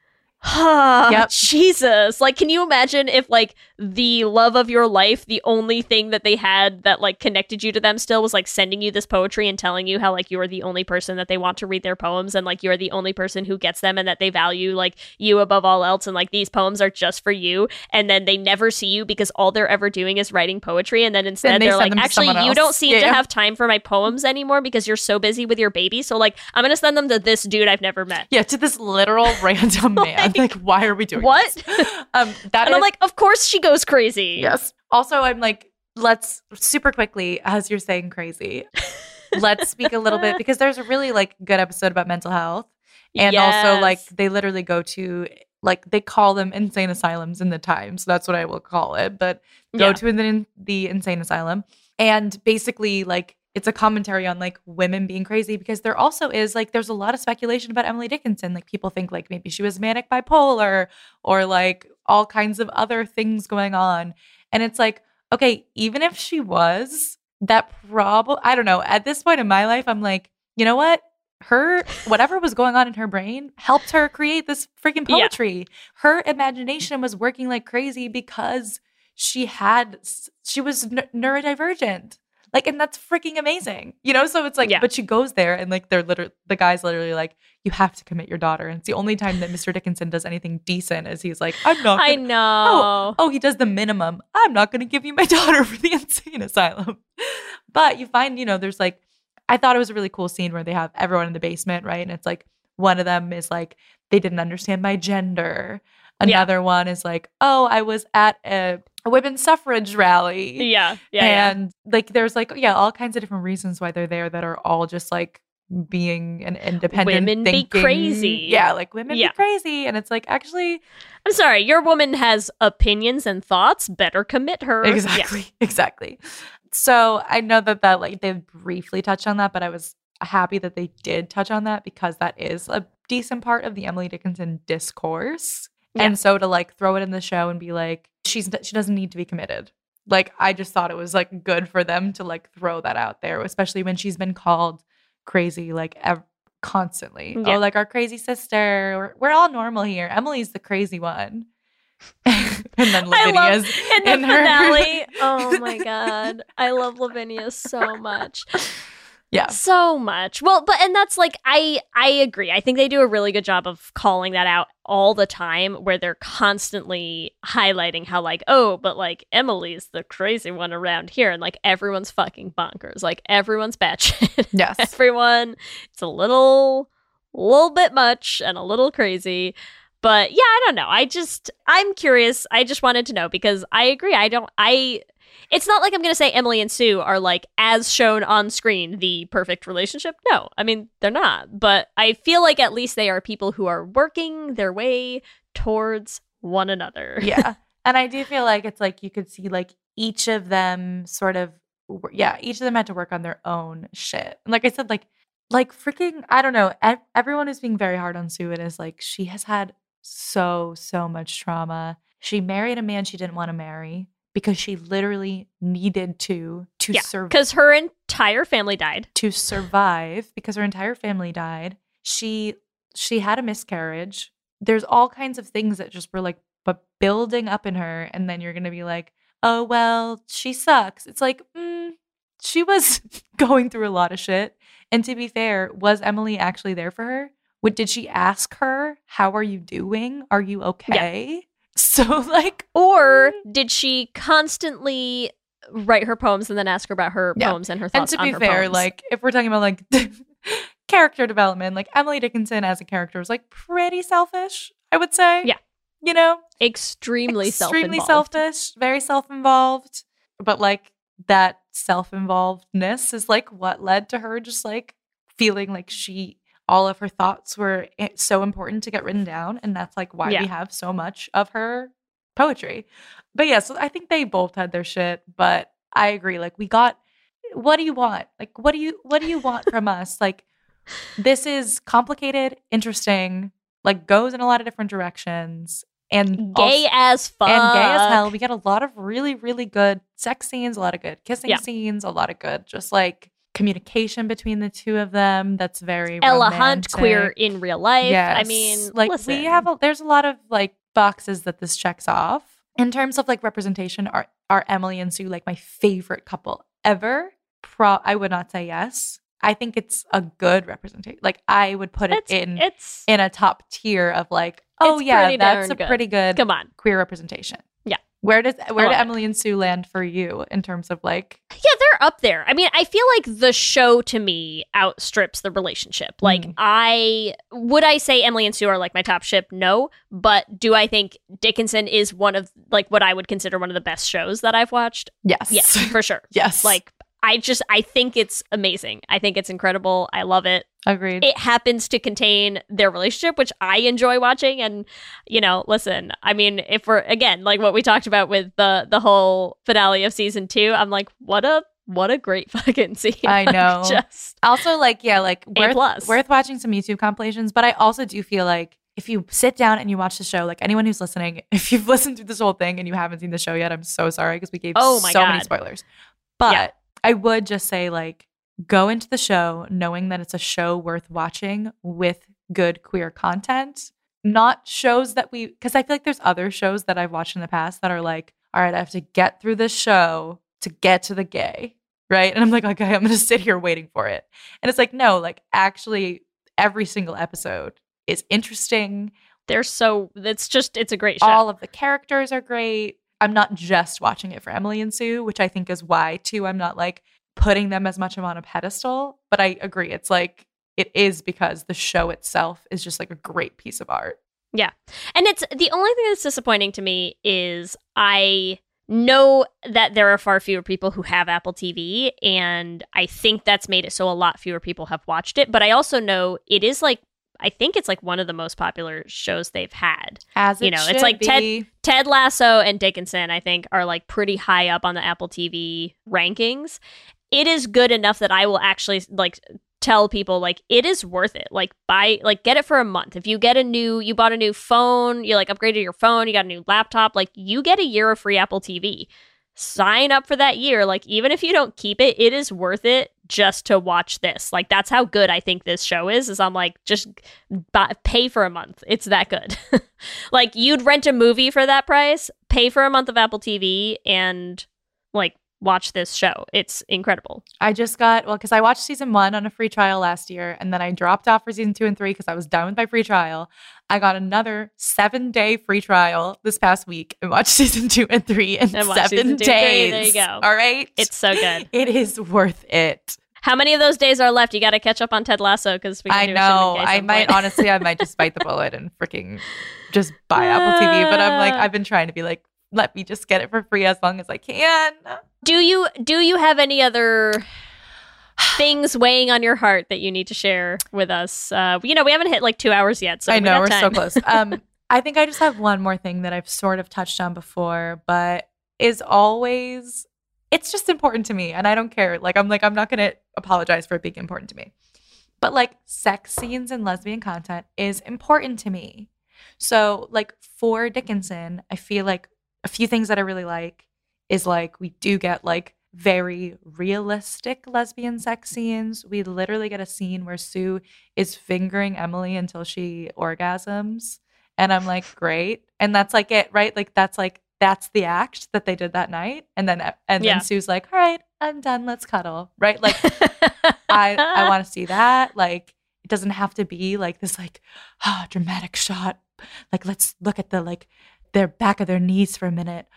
Yep. Jesus. Like, can you imagine if, like, the love of your life, the only thing that they had that, like, connected you to them still was, like, sending you this poetry and telling you how, like, you are the only person that they want to read their poems and, like, you're the only person who gets them and that they value, like, you above all else and, like, these poems are just for you. And then they never see you because all they're ever doing is writing poetry. And then instead they they're like, actually, you don't seem to Yeah. have time for my poems anymore because you're so busy with your baby. So, like, I'm going to send them to this dude I've never met. Yeah, to this literal random man. Like, why are we doing What? Um, that and I'm like, of course she goes crazy. Yes. Also, I'm like, let's super quickly, as you're saying crazy, let's speak a little bit because there's a really like good episode about mental health. And also like they literally go to like they call them insane asylums in the Times. That's what I will call it. But go Yeah. to the, the insane asylum. And basically like it's a commentary on like women being crazy because there also is like there's a lot of speculation about Emily Dickinson. Like people think like maybe she was manic bipolar or like all kinds of other things going on. And it's like, okay, even if she was, that problem I don't know. At this point in my life, I'm like, you know what? Her whatever was going on in her brain helped her create this freaking Yeah. poetry. Her imagination was working like crazy because she had she was n- neurodivergent. Like, and that's freaking amazing, you know. So it's like, Yeah. but she goes there, and like, they're literally the guy's literally like, you have to commit your daughter. And it's the only time that Mr. Dickinson does anything decent is he's like, I'm not. I gonna- oh, know. Oh, oh, he does the minimum. I'm not going to give you my daughter for the insane asylum. But you find, you know, there's like, I thought it was a really cool scene where they have everyone in the basement, right? And it's like one of them is like, they didn't understand my gender. Yeah. Another one is like, oh, I was at a, a women's suffrage rally. Yeah, yeah, yeah. and like, there's like, yeah, all kinds of different reasons why they're there that are all just like being an independent Women be crazy. Yeah, like women Yeah. be crazy. And it's like, actually, I'm sorry, your woman has opinions and thoughts. Better commit her. Yeah. Exactly. Exactly. So I know that that like they briefly touched on that, but I was happy that they did touch on that because that is a decent part of the Emily Dickinson discourse. Yeah. And so to like throw it in the show and be like, she's she doesn't need to be committed. Like I just thought it was like good for them to like throw that out there, especially when she's been called crazy like ev- constantly. Oh, yeah. Oh, like our crazy sister. We're, we're all normal here. Emily's the crazy one. and then I love Lavinia's in the her- finale. oh my god, I love Lavinia so much, Yeah. so much. Well, but and that's like I I agree. I think they do a really good job of calling that out all the time, where they're constantly highlighting how like oh, but like Emily's the crazy one around here, and like everyone's fucking bonkers. Like everyone's batshit. Yes. everyone. It's a little, little bit much and a little crazy. But yeah, I don't know. I just, I'm curious. I just wanted to know because I agree. I don't, I, it's not like I'm going to say Emily and Sue are like, as shown on screen, the perfect relationship. No, I mean, they're not. But I feel like at least they are people who are working their way towards one another. yeah. And I do feel like it's like you could see like each of them sort of yeah, each of them had to work on their own shit. And like I said like like freaking I don't know, ev- everyone is being very hard on Sue and is like she has had so so much trauma. She married a man she didn't want to marry because she literally needed to to Yeah, survive because her entire family died. to survive because her entire family died. She she had a miscarriage. There's all kinds of things that just were like but building up in her and then you're going to be like, "Oh, well, she sucks." It's like, mm, she was going through a lot of shit. And to be fair, was Emily actually there for her? What did she ask her, "How are you doing? Are you okay?" So like Or mm. did she constantly write her poems and then ask her about her Yeah. poems and her thoughts? And to be fair, poems? like if we're talking about like character development, like Emily Dickinson as a character was like pretty selfish, I would say. Yeah. You know? extremely, Extremely selfish, very self-involved. But like that self-involvedness is like what led to her just like feeling like she all of her thoughts were so important to get written down and that's like why Yeah. we have so much of her poetry. But yeah, so I think they both had their shit, but I agree like we got what do you want? Like what do you what do you want from us? Like this is complicated, interesting, like goes in a lot of different directions and Gay also- as fuck. and gay as hell. We get a lot of really, really good sex scenes, a lot of good kissing Yeah. scenes, a lot of good just like communication between the two of them. That's very Ella Hunt, queer in real life. I mean, like listen. we have a, there's a lot of like boxes that this checks off in terms of like representation. Are are Emily and Sue like my favorite couple ever? Pro, I would not say yes. I think it's a good representation. Like I would put it it's, in it's in a top tier of like, oh yeah, that's a good. pretty good come on. queer representation. Where does where love do. Emily and Sue land for you in terms of like Yeah, they're up there. I mean, I feel like the show to me outstrips the relationship. Like, Mm. I would I say Emily and Sue are like my top ship? No, but do I think Dickinson is one of like what I would consider one of the best shows that I've watched? yes. Yes, for sure. yes. Like, I just I think it's amazing. I think it's incredible. I love it. agreed. It happens to contain their relationship, which I enjoy watching. And you know, listen, I mean, if we're again like what we talked about with the the whole finale of season two, I'm like, what a what a great fucking scene. I know. just also like yeah, like worth, plus. worth watching some YouTube compilations, but I also do feel like if you sit down and you watch the show, like anyone who's listening, if you've listened to this whole thing and you haven't seen the show yet, I'm so sorry because we gave Oh my so many spoilers. But Yeah. I would just say like go into the show knowing that it's a show worth watching with good queer content, not shows that we because I feel like there's other shows that I've watched in the past that are like, all right, I have to get through this show to get to the gay. Right. And I'm like, okay, I'm gonna sit here waiting for it. And it's like, no, like actually every single episode is interesting. they're so it's just it's a great show. All of the characters are great. I'm not just watching it for Emily and Sue, which I think is why too I'm not like putting them as much on a pedestal, but I agree. It's like it is because the show itself is just like a great piece of art. Yeah. And it's the only thing that's disappointing to me is I know that there are far fewer people who have Apple TV and I think that's made it so a lot fewer people have watched it, but I also know it is like I think it's like one of the most popular shows they've had. As You know, it's like Ted- Ted Lasso and Dickinson, I think, are like pretty high up on the Apple TV rankings. It is good enough that I will actually like tell people like it is worth it. Like buy like get it for a month. If you get a new you bought a new phone, you like upgraded your phone, you got a new laptop, like you get a year of free Apple TV. Sign up for that year. Like even if you don't keep it, it is worth it just to watch this. Like that's how good I think this show is. Is I'm like just buy, pay for a month. It's that good. like you'd rent a movie for that price, pay for a month of Apple TV, and like watch this show. It's incredible. I just got well because I watched season one on a free trial last year, and then I dropped off for season two and three because I was done with my free trial. I got another seven day free trial this past week and watched season two and three in And seven and three. days. There you go. All right, It's so good. it is worth it. How many of those days are left? You got to catch up on Ted Lasso because we. I know. I might honestly, I might just bite the bullet and freaking just buy Apple TV. But I'm like, ah. I've been trying to be like, let me just get it for free as long as I can. Do you do you have any other things weighing on your heart that you need to share with us? Uh, you know, we haven't hit like two hours yet, so I know we're so close. Um, I think I just have one more thing that I've sort of touched on before, but is always it's just important to me and I don't care. Like I'm like I'm not going to apologize for it being important to me. But like sex scenes and lesbian content is important to me. So like for Dickinson, I feel like a few things that I really like is like we do get like very realistic lesbian sex scenes. We literally get a scene where Sue is fingering Emily until she orgasms. And I'm like, great. And that's like it, right? Like that's like that's the act that they did that night. And then and Yeah. then Sue's like, all right, I'm done. Let's cuddle. Right? Like I I want to see that. Like it doesn't have to be like this like ah dramatic shot. Like let's look at the like their back of their knees for a minute.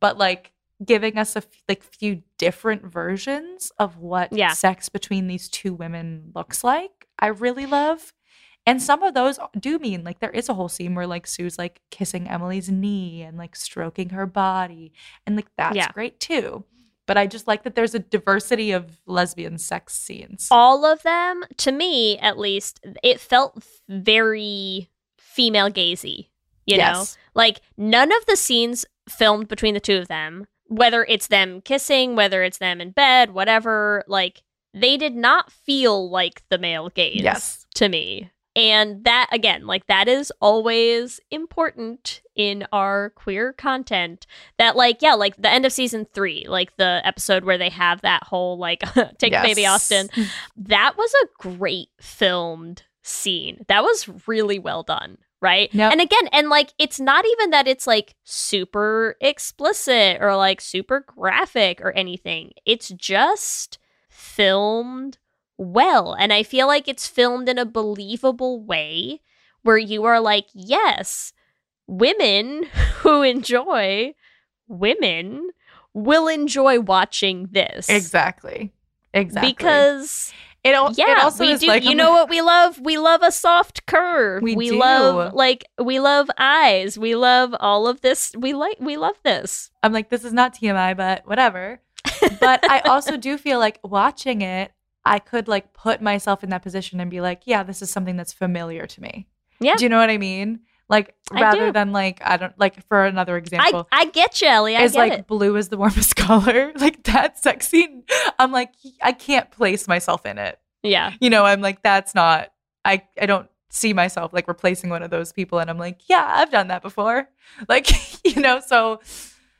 But like giving us a f- like few different versions of what Yeah. sex between these two women looks like. I really love. And some of those do mean like there is a whole scene where like Sue's like kissing Emily's knee and like stroking her body. And like that's Yeah. great too. But I just like that there's a diversity of lesbian sex scenes. all of them to me at least it felt very female gazy you know? Like none of the scenes filmed between the two of them whether it's them kissing whether it's them in bed whatever like they did not feel like the male gaze Yes. to me. And that again like that is always important in our queer content that like yeah like the end of season three like the episode where they have that whole like take the baby austin that was a great filmed scene. That was really well done, right? And again, and like it's not even that it's like super explicit or like super graphic or anything. It's just filmed well. And I feel like it's filmed in a believable way where you are like, yes, women who enjoy women will enjoy watching this. Exactly. Exactly. Because it, al- yeah, it also we is do. like you know what we love? We love a soft curve. We do. love like we love eyes. We love all of this. We like we love this. I'm like, this is not TMI, but whatever. but I also do feel like watching it, I could like put myself in that position and be like, yeah, this is something that's familiar to me. Yeah. Do you know what I mean? Like rather than like I don't like for another I example. I get you, Ellie. I is get like it. blue is the warmest color. Like that sex scene. I'm like, I can't place myself in it. Yeah. You know, I'm like, that's not I I don't see myself like replacing one of those people. And I'm like, yeah, I've done that before. Like, you know, so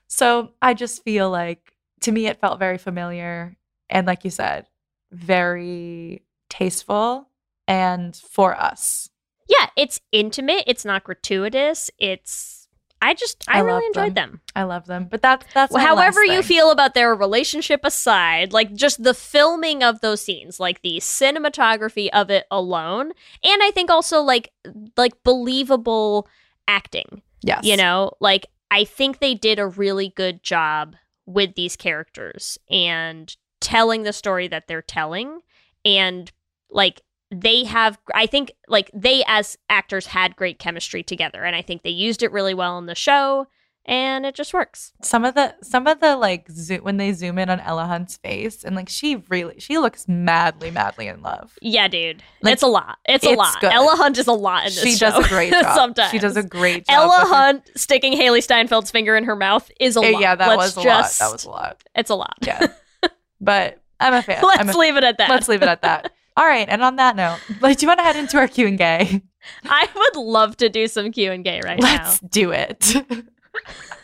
so I just feel like to me it felt very familiar and like you said, very tasteful and for us. Yeah, it's intimate. It's not gratuitous. It's I just I, I really enjoyed them. them. I love them. But that's that's my However you feel about their relationship aside, like just the filming of those scenes, like the cinematography of it alone, and I think also like like believable acting. Yes. You know, like I think they did a really good job with these characters and telling the story that they're telling and like they have I think like they as actors had great chemistry together and I think they used it really well in the show and it just works. some of the some of the like zoom when they zoom in on Ella Hunt's face and like she really she looks madly madly in love. Yeah, dude. Like, it's a lot. It's, a lot. good. Ella Hunt is a lot in this She show. does a great job. Sometimes She does a great job. Ella Hunt sticking Hailee Steinfeld's finger in her mouth is a Eh, lot. Yeah, that Let's was a just, lot. That was a lot. It's a lot. Yeah. but I'm a fan. Let's a- leave it at that. Let's leave it at that. All right, and on that note, like, do you want to head into our Q and gay? I would love to do some Q and gay right now. Let's do it.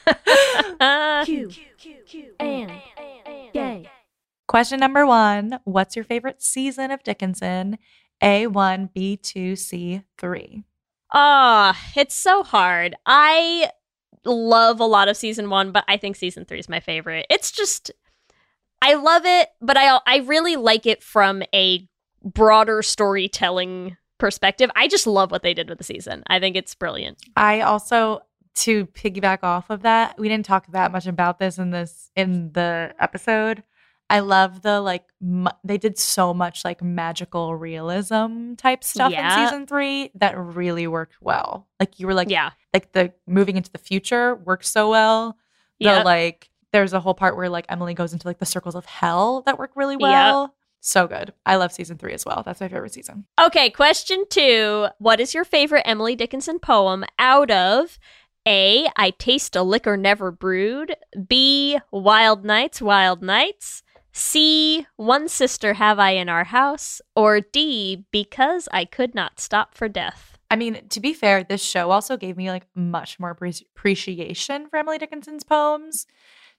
now. Q, Q, and gay. Question number one: What's your favorite season of Dickinson? A one, B two, C three. Ah, it's so hard. I love a lot of season one, but I think season three is my favorite. It's just, I love it, but I I really like it from a broader storytelling perspective. I just love what they did with the season. I think it's brilliant. I also to piggyback off of that, we didn't talk that much about this in this in the episode. I love the like m- they did so much like magical realism type stuff Yeah. in season 3 that really worked well. Like you were like Yeah. like the moving into the future worked so well. The Yep. like there's a whole part where like Emily goes into like the circles of hell that work really well. So good. I love season three as well. That's my favorite season. Okay, question two. What is your favorite Emily Dickinson poem out of A, I Taste a Liquor Never Brewed, B, Wild Nights, Wild Nights, C, One Sister Have I in Our House, or D, Because I Could Not Stop for Death? I mean, to be fair, this show also gave me like much more appre- appreciation for Emily Dickinson's poems.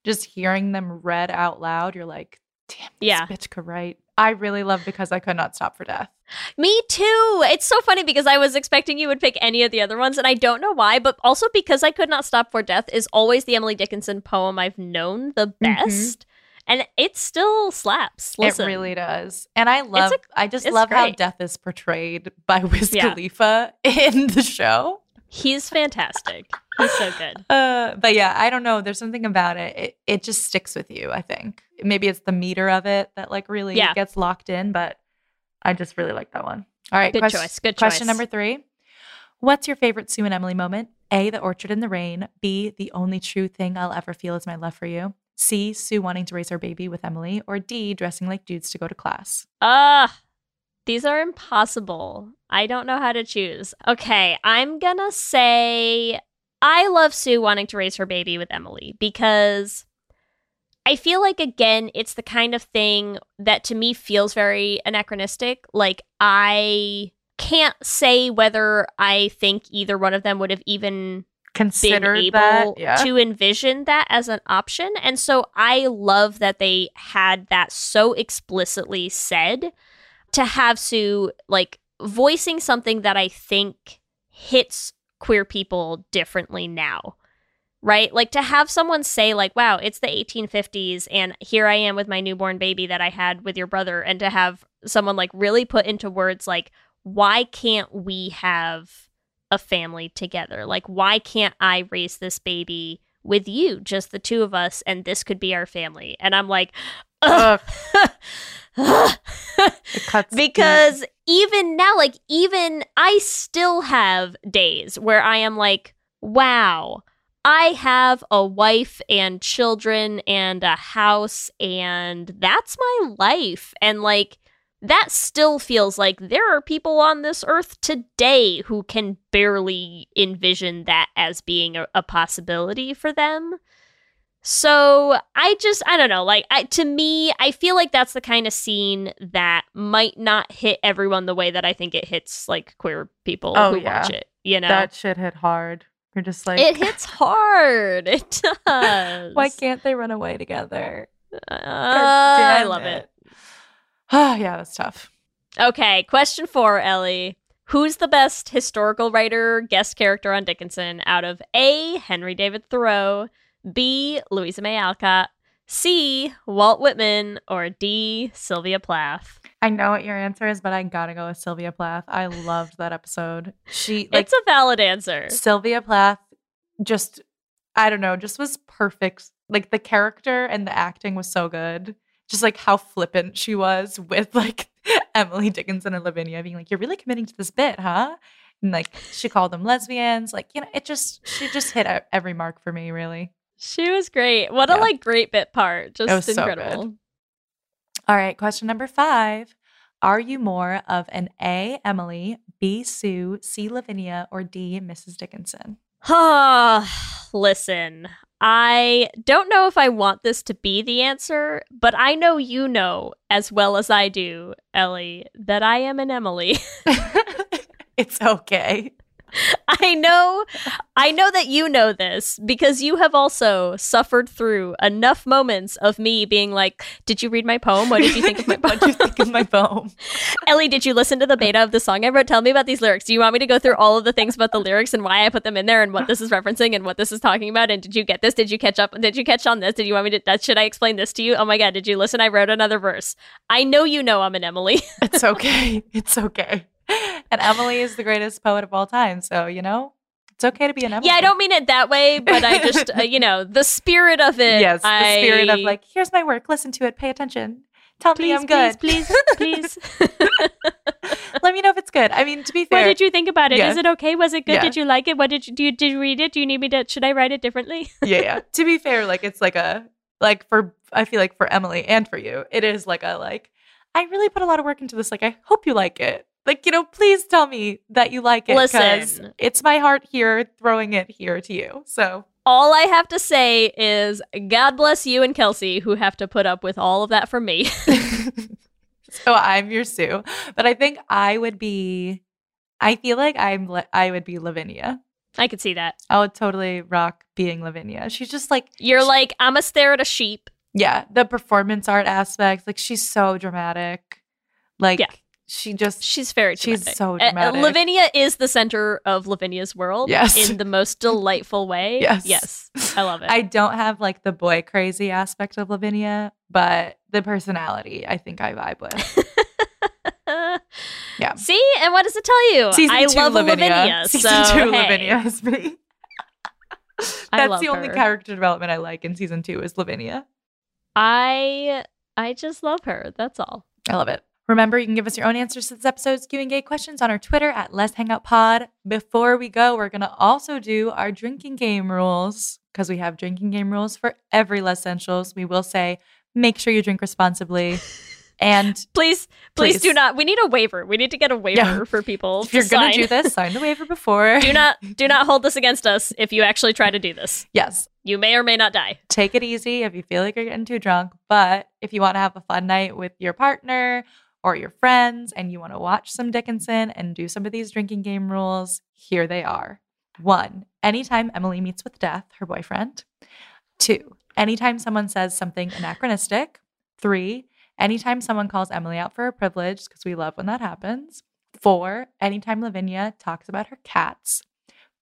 Just hearing them read out loud, you're like, damn, this Yeah. bitch could write. I really love Because I Could Not Stop for Death. Me too. It's so funny because I was expecting you would pick any of the other ones, and I don't know why, but also because I could not stop for death is always the Emily Dickinson poem I've known the mm-hmm. best, and it still slaps. Listen, It really does. And I love, a- I just love how death is portrayed by Wiz Yeah. Khalifa in the show. He's fantastic. He's so good. Uh, but yeah, I don't know. There's something about it. it. It just sticks with you. I think maybe it's the meter of it that like really Yeah. gets locked in. But I just really like that one. All right, Good quest- choice, good Question choice. Question number three: What's your favorite Sue and Emily moment? A. The orchard in the rain. B. The only true thing I'll ever feel is my love for you. C. Sue wanting to raise her baby with Emily. Or D. Dressing like dudes to go to class. Ah, these are impossible. I don't know how to choose. Okay, I'm gonna say I love Sue wanting to raise her baby with Emily because I feel like again, it's the kind of thing that to me feels very anachronistic. Like I can't say whether I think either one of them would have even been able that. Yeah. to envision that as an option. And so I love that they had that so explicitly said to have Sue like voicing something that I think hits queer people differently now. Right? Like to have someone say like, "Wow, it's the 1850s and here I am with my newborn baby that I had with your brother." And to have someone like really put into words like, "Why can't we have a family together. Like, why can't I raise this baby with you, just the two of us, and this could be our family? And I'm like, ugh. Because even now, like, even I still have days where I am like, wow, I have a wife and children and a house, and that's my life. And like, that still feels like there are people on this earth today who can barely envision that as being a, a possibility for them. So I just I don't know like I, to me I feel like that's the kind of scene that might not hit everyone the way that I think it hits like queer people Oh, who yeah. watch it. You know, that shit hit hard. You're just like it hits hard. It does. Why can't they run away together? Uh, I love it. it. Ah, yeah, that's tough. Okay, question four, Ellie. Who's the best historical writer guest character on Dickinson out of A. Henry David Thoreau, B. Louisa May Alcott, C. Walt Whitman, or D. Sylvia Plath? I know what your answer is, but I gotta go with Sylvia Plath. I loved that episode. She like it's a valid answer. Sylvia Plath just I don't know, just was perfect. Like the character and the acting was so good. Just like how flippant she was with like Emily Dickinson and Lavinia being like, You're really committing to this bit, huh? And like she called them lesbians. Like, you know, it just she just hit every mark for me, really. She was great. What a like great bit part. Just was so incredible. good. All right, question number five. Are you more of an A, Emily, B, Sue, C, Lavinia, or D, Mrs. Dickinson? Ah, listen. I don't know if I want this to be the answer, but I know you know as well as I do, Ellie, that I am an Emily. it's okay. I know I know that you know this because you have also suffered through enough moments of me being like, "Did you read my poem? What did you think of my poem?" what do you think of my poem? Ellie, did you listen to the beta of the song I wrote? Tell me about these lyrics. Do you want me to go through all of the things about the lyrics and why I put them in there and what this is referencing and what this is talking about? And did you get this? Did you catch up? Did you catch on this? Did you want me to? That, should I explain this to you? Oh my god, did you listen? I wrote another verse. I know you know I'm an Emily. It's okay. It's okay. And Emily is the greatest poet of all time. So, you know, it's okay to be an Emily. yeah, I don't mean it that way, but I just, uh, you know, the spirit of it. Yes, the spirit of like, here's my work. Listen to it. Pay attention. Tell me please, I'm good. please, please, please. Let me know if it's good. I mean, to be fair. what did you think about it? Is Yeah. it okay? Was it good? Yeah. Did you like it? What did you do? You, did you read it? Do you need me to? Should I write it differently? yeah, yeah. To be fair, like it's like a like for I feel like for Emily and for you, it is like a like I really put a lot of work into this. Like, I hope you like it. Like, you know, please tell me that you like it. Listen. it's my heart here throwing it here to you. So All I have to say is God bless you and Kelsey who have to put up with all of that from me. so I'm your Sue. But I think I would be I feel like I'm I would be Lavinia. I could see that. I would totally rock being Lavinia. She's just like You're like, I'm a stare at a sheep. yeah, the performance art aspects. Like she's so dramatic. Like Yeah. She just She's very She's dramatic. so Uh, dramatic. Lavinia is the center of Lavinia's world Yes. in the most delightful way. Yes. Yes. I love it. I don't have like the boy crazy aspect of Lavinia, but the personality I think I vibe with. Yeah. See, and what does it tell you? Season I two love Lavinia. Lavinia. Season so, two hey. Lavinia is me. I That's the only her. character development I like in season two is Lavinia. I I just love her. That's all. I love it. Remember, you can give us your own answers to this episode's Q&A questions on our Twitter at Lez Hang Out Pod. Before we go, we're going to also do our drinking game rules because we have drinking game rules for every Lez-ssentials. We will say, make sure you drink responsibly. And Please, please, Please. do not. We need a waiver. We need to get a waiver Yeah. for people. if you're going to do this, sign the waiver before. do not do not hold this against us if you actually try to do this. yes, You may or may not die. take it easy if you feel like you're getting too drunk. But if you want to have a fun night with your partner or your friends and you want to watch some Dickinson and do some of these drinking game rules, here they are. One, anytime Emily meets with death, her boyfriend. Two, anytime someone says something anachronistic. Three, anytime someone calls Emily out for her privilege, because we love when that happens. Four, anytime Lavinia talks about her cats.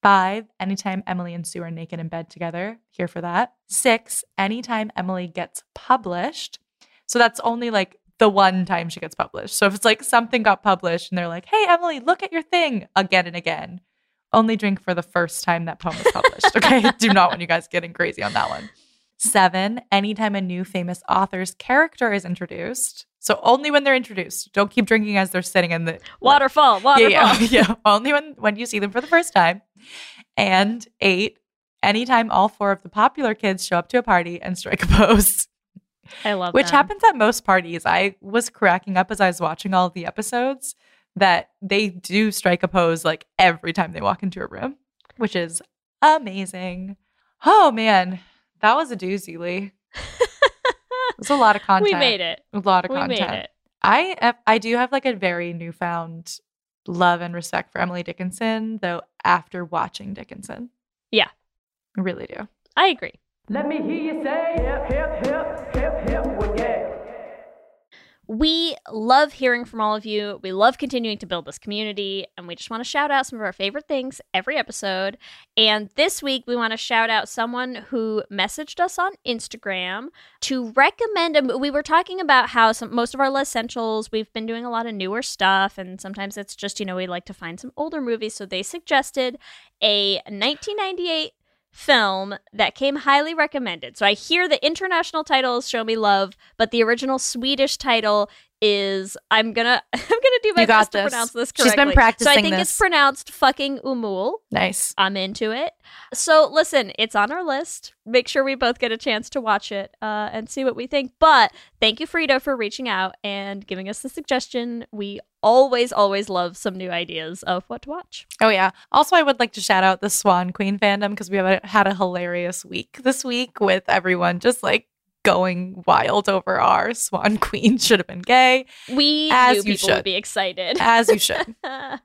Five, anytime Emily and Sue are naked in bed together, here for that. Six, anytime Emily gets published. So that's only like the one time she gets published. So if it's like something got published and they're like, hey, Emily, look at your thing again and again, only drink for the first time that poem was published. Okay. Do not want you guys getting crazy on that one. Seven, anytime a new famous author's character is introduced. So only when they're introduced. Don't keep drinking as they're sitting in the Waterfall, waterfall. yeah, yeah, yeah. Only when when you see them for the first time. And eight, anytime all four of the popular kids show up to a party and strike a pose, I love which them. happens at most parties. I was cracking up as I was watching all the episodes that they do strike a pose like every time they walk into a room, which is amazing. Oh man, that was a doozy, Leigh. It was a lot of content. We made it. A lot of We content. made it. I I do have like a very newfound love and respect for Emily Dickinson, though after watching Dickinson. Yeah. I really do. I agree. Let me hear you say hip, hip, hip, hip, hip, well, yeah. We love hearing from all of you. We love continuing to build this community, and we just want to shout out some of our favorite things every episode. And this week, we want to shout out someone who messaged us on Instagram to recommend. um, We were talking about how some most of our Lez-ssentials we've been doing a lot of newer stuff, and sometimes it's just you know we like to find some older movies. So they suggested a 1998 film that came highly recommended. So I hear the international title is Show Me Love, but the original Swedish title is I'm gonna I'm gonna do my You best to pronounce this She's correctly. been practicing. So I think this. it's pronounced fucking Åmål. Nice. I'm into it. So listen, it's on our list. Make sure we both get a chance to watch it uh, and see what we think. But thank you, Frida, for reaching out and giving us the suggestion. We always, always love some new ideas of what to watch. Oh yeah. Also, I would like to shout out the Swan Queen fandom because we have a, had a hilarious week this week with everyone just like going wild over our Swan Queen should have been gay, We As knew you people would should. be excited. as you should.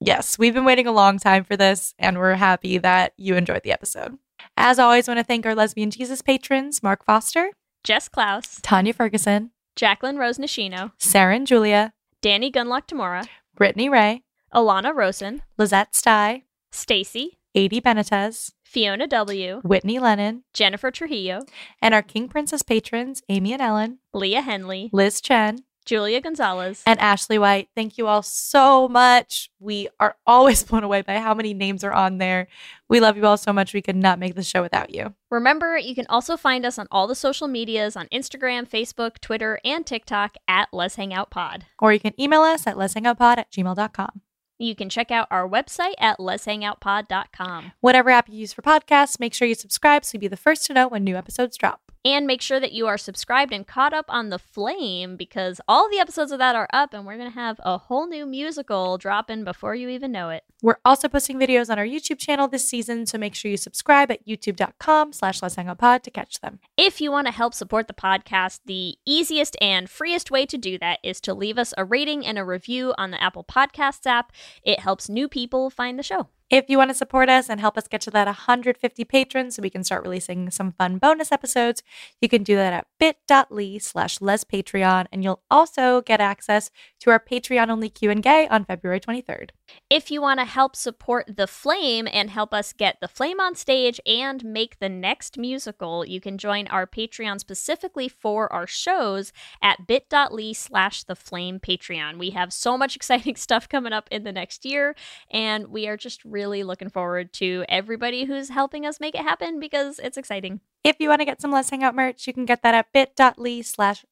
Yes, we've been waiting a long time for this, and we're happy that you enjoyed the episode. As always, want to thank our Lesbian Jesus patrons Mark Foster, Jess Klaus, Tanya Ferguson, Jacqueline Rose Nishino, Sarah and Julia, Danny Gunlock Tamora, Brittany Ray, Alana Rosen, Lizette Stye, Stacy, Adi Benitez, Fiona W., Whitney Lennon, Jennifer Trujillo, and our King Princess patrons Amy and Ellen, Leah Henley, Liz Chen, Julia Gonzalez, and Ashley White. Thank you all so much. We are always blown away by how many names are on there. We love you all so much. We could not make the show without you. Remember, you can also find us on all the social medias on Instagram, Facebook, Twitter, and TikTok at Lez Hang Out Pod. Or you can email us at lezhangoutpod at gmail.com. You can check out our website at lezhangoutpod.com. Whatever app you use for podcasts, make sure you subscribe so you'll be the first to know when new episodes drop. And make sure that you are subscribed and caught up on The Flame because all the episodes of that are up and we're going to have a whole new musical dropping before you even know it. We're also posting videos on our YouTube channel this season, so make sure you subscribe at youtube.com slash lez hang out pod to catch them. If you want to help support the podcast, the easiest and freest way to do that is to leave us a rating and a review on the Apple Podcasts app. It helps new people find the show. If you want to support us and help us get to that 150 patrons so we can start releasing some fun bonus episodes, you can do that at bit.ly slash lezpatreon, and you'll also get access to our Patreon-only Q&A on February 23rd. If you want to help support The Flame and help us get The Flame on stage and make the next musical, you can join our Patreon specifically for our shows at bit.ly slash The Flame Patreon. We have so much exciting stuff coming up in the next year, and we are just really looking forward to everybody who's helping us make it happen because it's exciting. If you want to get some Lez Hang Out merch, you can get that at bit.ly slash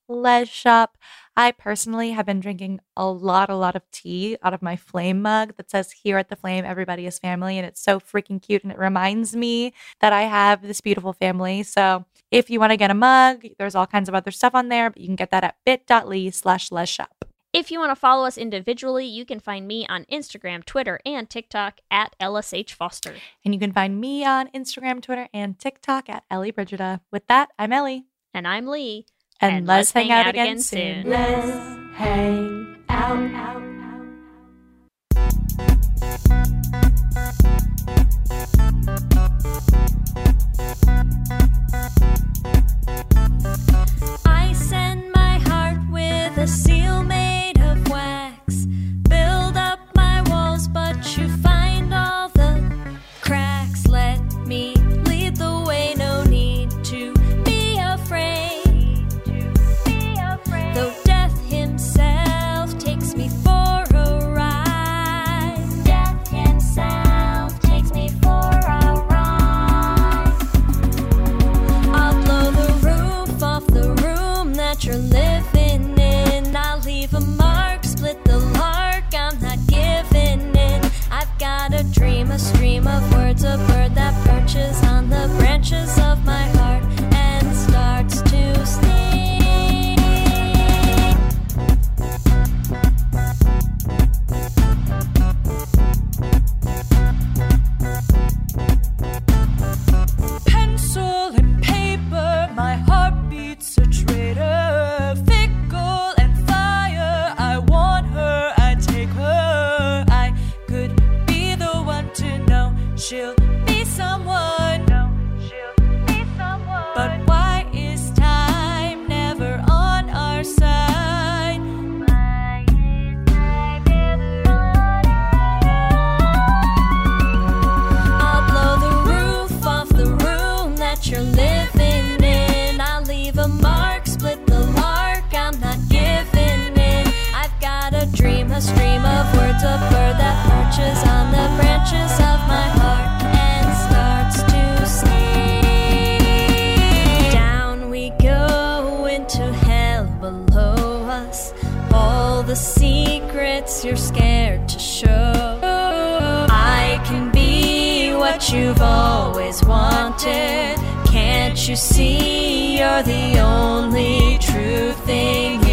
shop. I personally have been drinking a lot, a lot of tea out of my flame mug that says here at the flame, everybody is family. And it's so freaking cute. And it reminds me that I have this beautiful family. So if you want to get a mug, there's all kinds of other stuff on there, but you can get that at bit.ly slash shop. If you want to follow us individually, you can find me on Instagram, Twitter, and TikTok at LSH Foster. And you can find me on Instagram, Twitter, and TikTok at Ellie Brigida. With that, I'm Ellie. And I'm Leigh. And, let's, hang, out, again, soon. Let's hang out. out. I send my heart with a seal made of wax. Branches of my heart you're scared to show. I can be what you've always wanted. Can't you see you're the only true thing